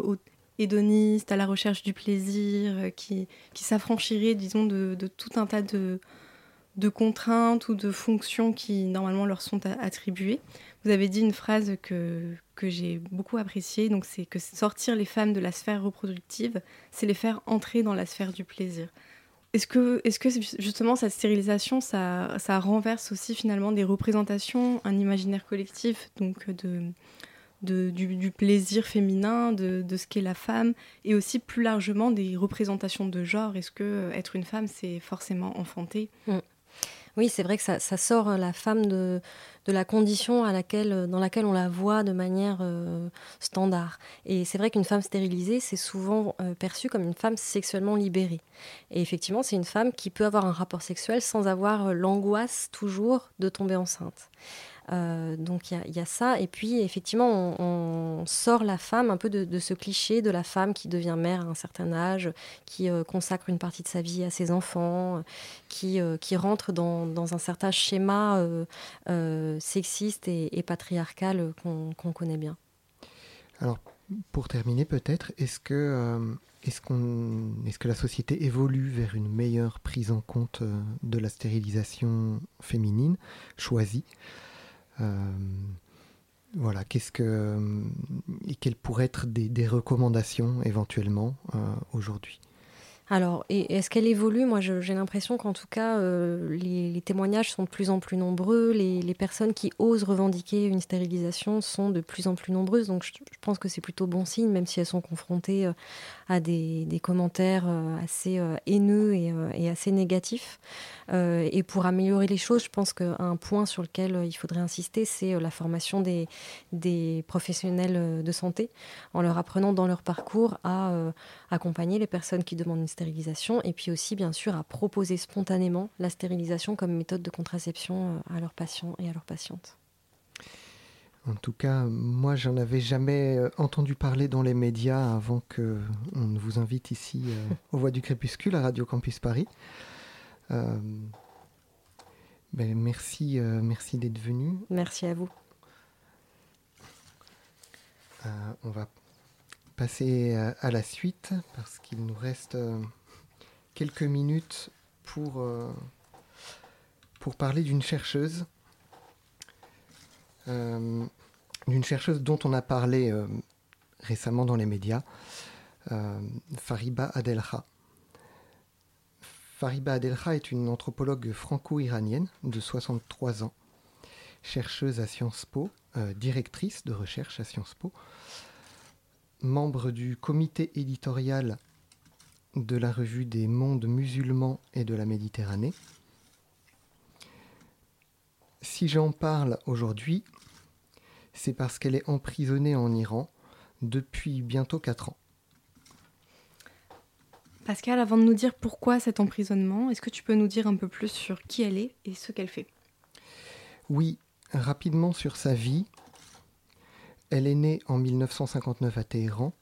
à la recherche du plaisir, euh, qui, qui s'affranchirait, disons, de, tout un tas de, de contraintes ou de fonctions qui normalement leur sont attribuées. Vous avez dit une phrase que, que j'ai beaucoup appréciée, donc c'est que sortir les femmes de la sphère reproductive, c'est les faire entrer dans la sphère du plaisir. Est-ce que, est que justement cette stérilisation, ça, ça renverse aussi finalement des représentations, un imaginaire collectif, donc de, du, plaisir féminin, de, ce qu'est la femme, et aussi plus largement des représentations de genre. Est-ce que euh, être une femme, c'est forcément enfanter mm. Oui, c'est vrai que ça, sort euh, la femme de, la condition euh, dans laquelle on la voit de manière standard. Et c'est vrai qu'une femme stérilisée, c'est souvent perçu comme une femme sexuellement libérée. Et effectivement, c'est une femme qui peut avoir un rapport sexuel sans avoir l'angoisse toujours de tomber enceinte. Euh, donc il y, a ça. Et puis effectivement, on, sort la femme un peu de, ce cliché de la femme qui devient mère à un certain âge, qui euh, consacre une partie de sa vie à ses enfants, qui, euh, rentre dans, un certain schéma sexiste et, patriarcal qu'on connaît bien. Alors pour terminer peut-être, est-ce que... La société évolue vers une meilleure prise en compte de la stérilisation féminine choisie? Voilà, qu'est-ce que et quelles pourraient être des, recommandations éventuellement euh, aujourd'hui? Alors, est-ce qu'elle évolue? Moi, j'ai l'impression qu'en tout cas, euh, les, témoignages sont de plus en plus nombreux. Les, personnes qui osent revendiquer une stérilisation sont de plus en plus nombreuses. Donc, je, pense que c'est plutôt bon signe, même si elles sont confrontées à des, commentaires assez haineux et, assez négatifs. Euh, et pour améliorer les choses, je pense qu'un point sur lequel euh, il faudrait insister, c'est euh, la formation des, professionnels de santé, en leur apprenant dans leur parcours à accompagner les personnes qui demandent une stérilisation, et puis aussi, bien sûr, à proposer spontanément la stérilisation comme méthode de contraception à leurs patients et à leurs patientes. En tout cas, moi, j'en avais jamais entendu parler dans les médias avant que on ne vous invite ici aux Voix du Crépuscule à Radio Campus Paris. Euh, ben, merci, euh, merci d'être venu. Merci à vous. Euh, on va passer à la suite parce qu'il nous reste quelques minutes pour, pour parler d'une chercheuse. D'une chercheuse dont on a parlé récemment dans les médias, Fariba Adelha. Fariba Adelha est une anthropologue franco-iranienne de 63 ans, chercheuse à Sciences Po, directrice de recherche à Sciences Po, membre du comité éditorial de la revue des mondes musulmans et de la Méditerranée. Si j'en parle aujourd'hui, c'est parce qu'elle est emprisonnée en Iran depuis bientôt 4 ans. Pascal, avant de nous dire pourquoi cet emprisonnement, est-ce que tu peux nous dire un peu plus sur qui elle est et ce qu'elle fait? Oui, rapidement sur sa vie. Elle est née en 1959 à Téhéran.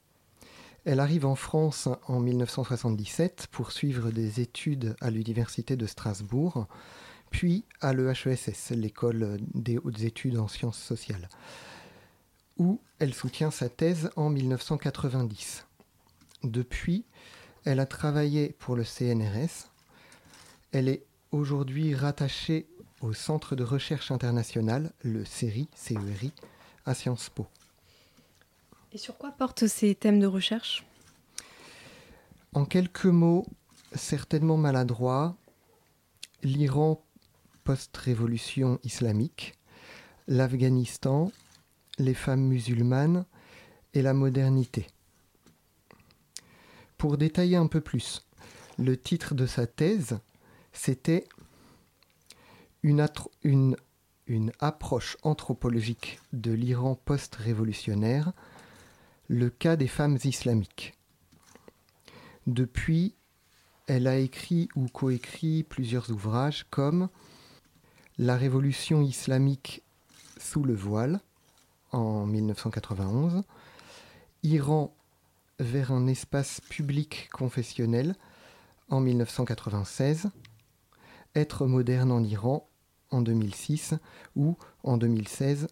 Elle arrive en France en 1977 pour suivre des études à l'Université de Strasbourg, puis à l'EHESS, l'école des hautes études en sciences sociales, où elle soutient sa thèse en 1990. Depuis, elle a travaillé pour le CNRS. Elle est aujourd'hui rattachée au Centre de recherche international, le CERI, CERI, à Sciences Po. Et sur quoi portent ces thèmes de recherche? En quelques mots, certainement maladroits, l'Iran post-révolution islamique, l'Afghanistan, les femmes musulmanes et la modernité. Pour détailler un peu plus, le titre de sa thèse, c'était une, une, une approche anthropologique de l'Iran post-révolutionnaire le cas des femmes islamiques. Depuis, elle a écrit ou coécrit plusieurs ouvrages comme La révolution islamique sous le voile en 1991, Iran vers un espace public confessionnel en 1996, Être moderne en Iran en 2006 ou en 2016,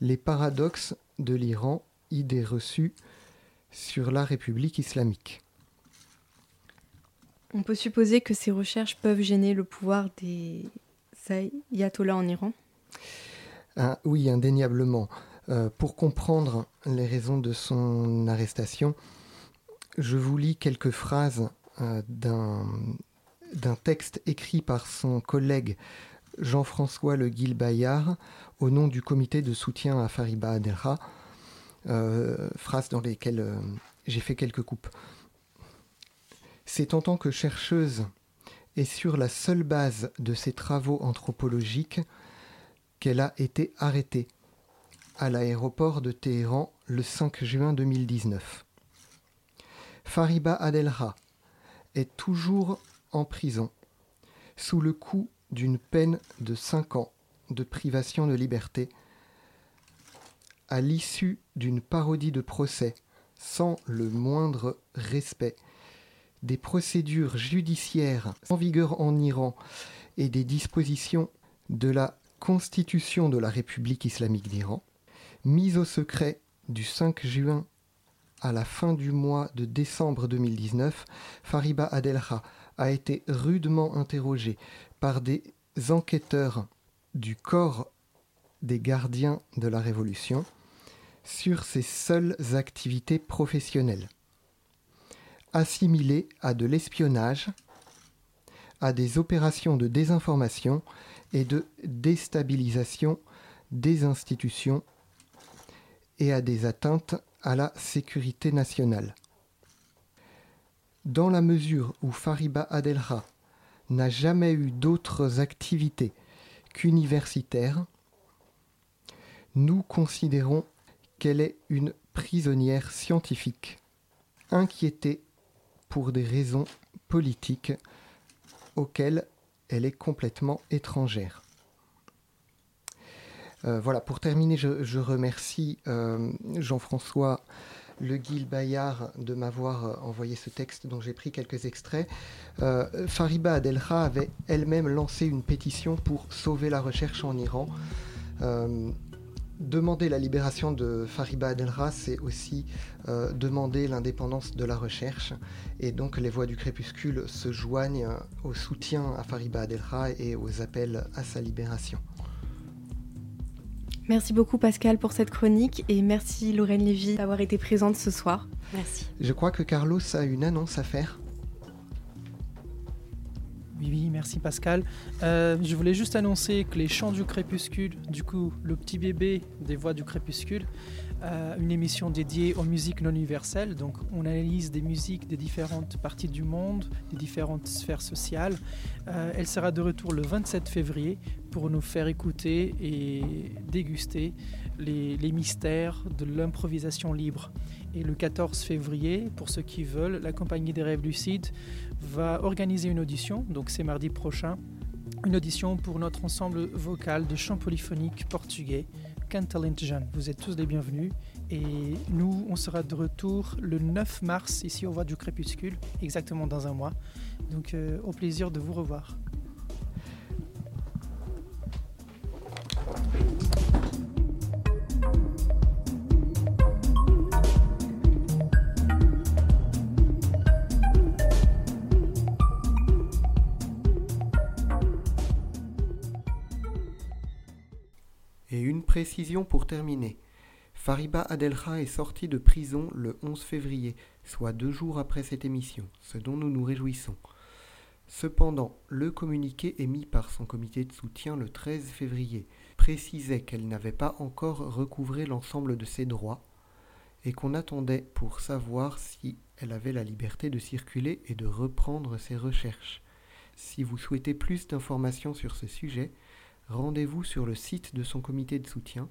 Les paradoxes de l'Iran idées reçues sur la République islamique. On peut supposer que ces recherches peuvent gêner le pouvoir des ayatollahs en Iran ah, Oui, indéniablement. Euh, pour comprendre les raisons de son arrestation, je vous lis quelques phrases euh, d'un texte écrit par son collègue Jean-François Le Guil-Bayard au nom du comité de soutien à Fariba Adelha euh, phrases dans lesquelles euh, j'ai fait quelques coupes. C'est en tant que chercheuse et sur la seule base de ses travaux anthropologiques qu'elle a été arrêtée à l'aéroport de Téhéran le 5 juin 2019. Fariba Adelha est toujours en prison sous le coup d'une peine de 5 ans de privation de liberté à l'issue d'une parodie de procès sans le moindre respect des procédures judiciaires en vigueur en Iran et des dispositions de la Constitution de la République islamique d'Iran, mise au secret du 5 juin à la fin du mois de décembre 2019, Fariba Adelha a été rudement interrogée par des enquêteurs du corps des gardiens de la Révolution sur ses seules activités professionnelles, assimilées à de l'espionnage, à des opérations de désinformation et de déstabilisation des institutions et à des atteintes à la sécurité nationale. Dans la mesure où Fariba Adelha n'a jamais eu d'autres activités qu'universitaires, nous considérons qu'elle est une prisonnière scientifique, inquiétée pour des raisons politiques auxquelles elle est complètement étrangère. Euh, voilà, pour terminer, je, remercie euh, Jean-François Le Guil-Bayard de m'avoir euh, envoyé ce texte dont j'ai pris quelques extraits. Fariba Adelha avait elle-même lancé une pétition pour sauver la recherche en Iran demander la libération de Fariba Adelra, c'est aussi euh, demander l'indépendance de la recherche. Et donc les voix du crépuscule se joignent au soutien à Fariba Adelra et aux appels à sa libération. Merci beaucoup Pascal pour cette chronique et merci Lorraine Lévy d'avoir été présente ce soir. Merci. Je crois que Carlos a une annonce à faire. Oui, oui, merci Pascal. Euh, je voulais juste annoncer que les chants du crépuscule, du coup, le petit bébé des voix du crépuscule, euh, une émission dédiée aux musiques non universelles. Donc, on analyse des musiques des différentes parties du monde, des différentes sphères sociales. Euh, elle sera de retour le 27 février pour nous faire écouter et déguster les, les mystères de l'improvisation libre. Et le 14 février, pour ceux qui veulent, la Compagnie des Rêves Lucides va organiser une audition, donc c'est mardi prochain, une audition pour notre ensemble vocal de chant polyphonique portugais, Cantalentejan. Vous êtes tous les bienvenus et nous, on sera de retour le 9 mars ici au Voix du Crépuscule, exactement dans un mois. Donc euh, au plaisir de vous revoir. Et une précision pour terminer. Fariba Adelha est sortie de prison le 11 février, soit deux jours après cette émission, ce dont nous nous réjouissons. Cependant, le communiqué émis par son comité de soutien le 13 février précisait qu'elle n'avait pas encore recouvré l'ensemble de ses droits et qu'on attendait pour savoir si elle avait la liberté de circuler et de reprendre ses recherches. Si vous souhaitez plus d'informations sur ce sujet, rendez-vous sur le site de son comité de soutien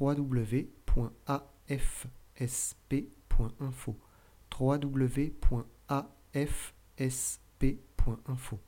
www.afsp.info www.afsp.info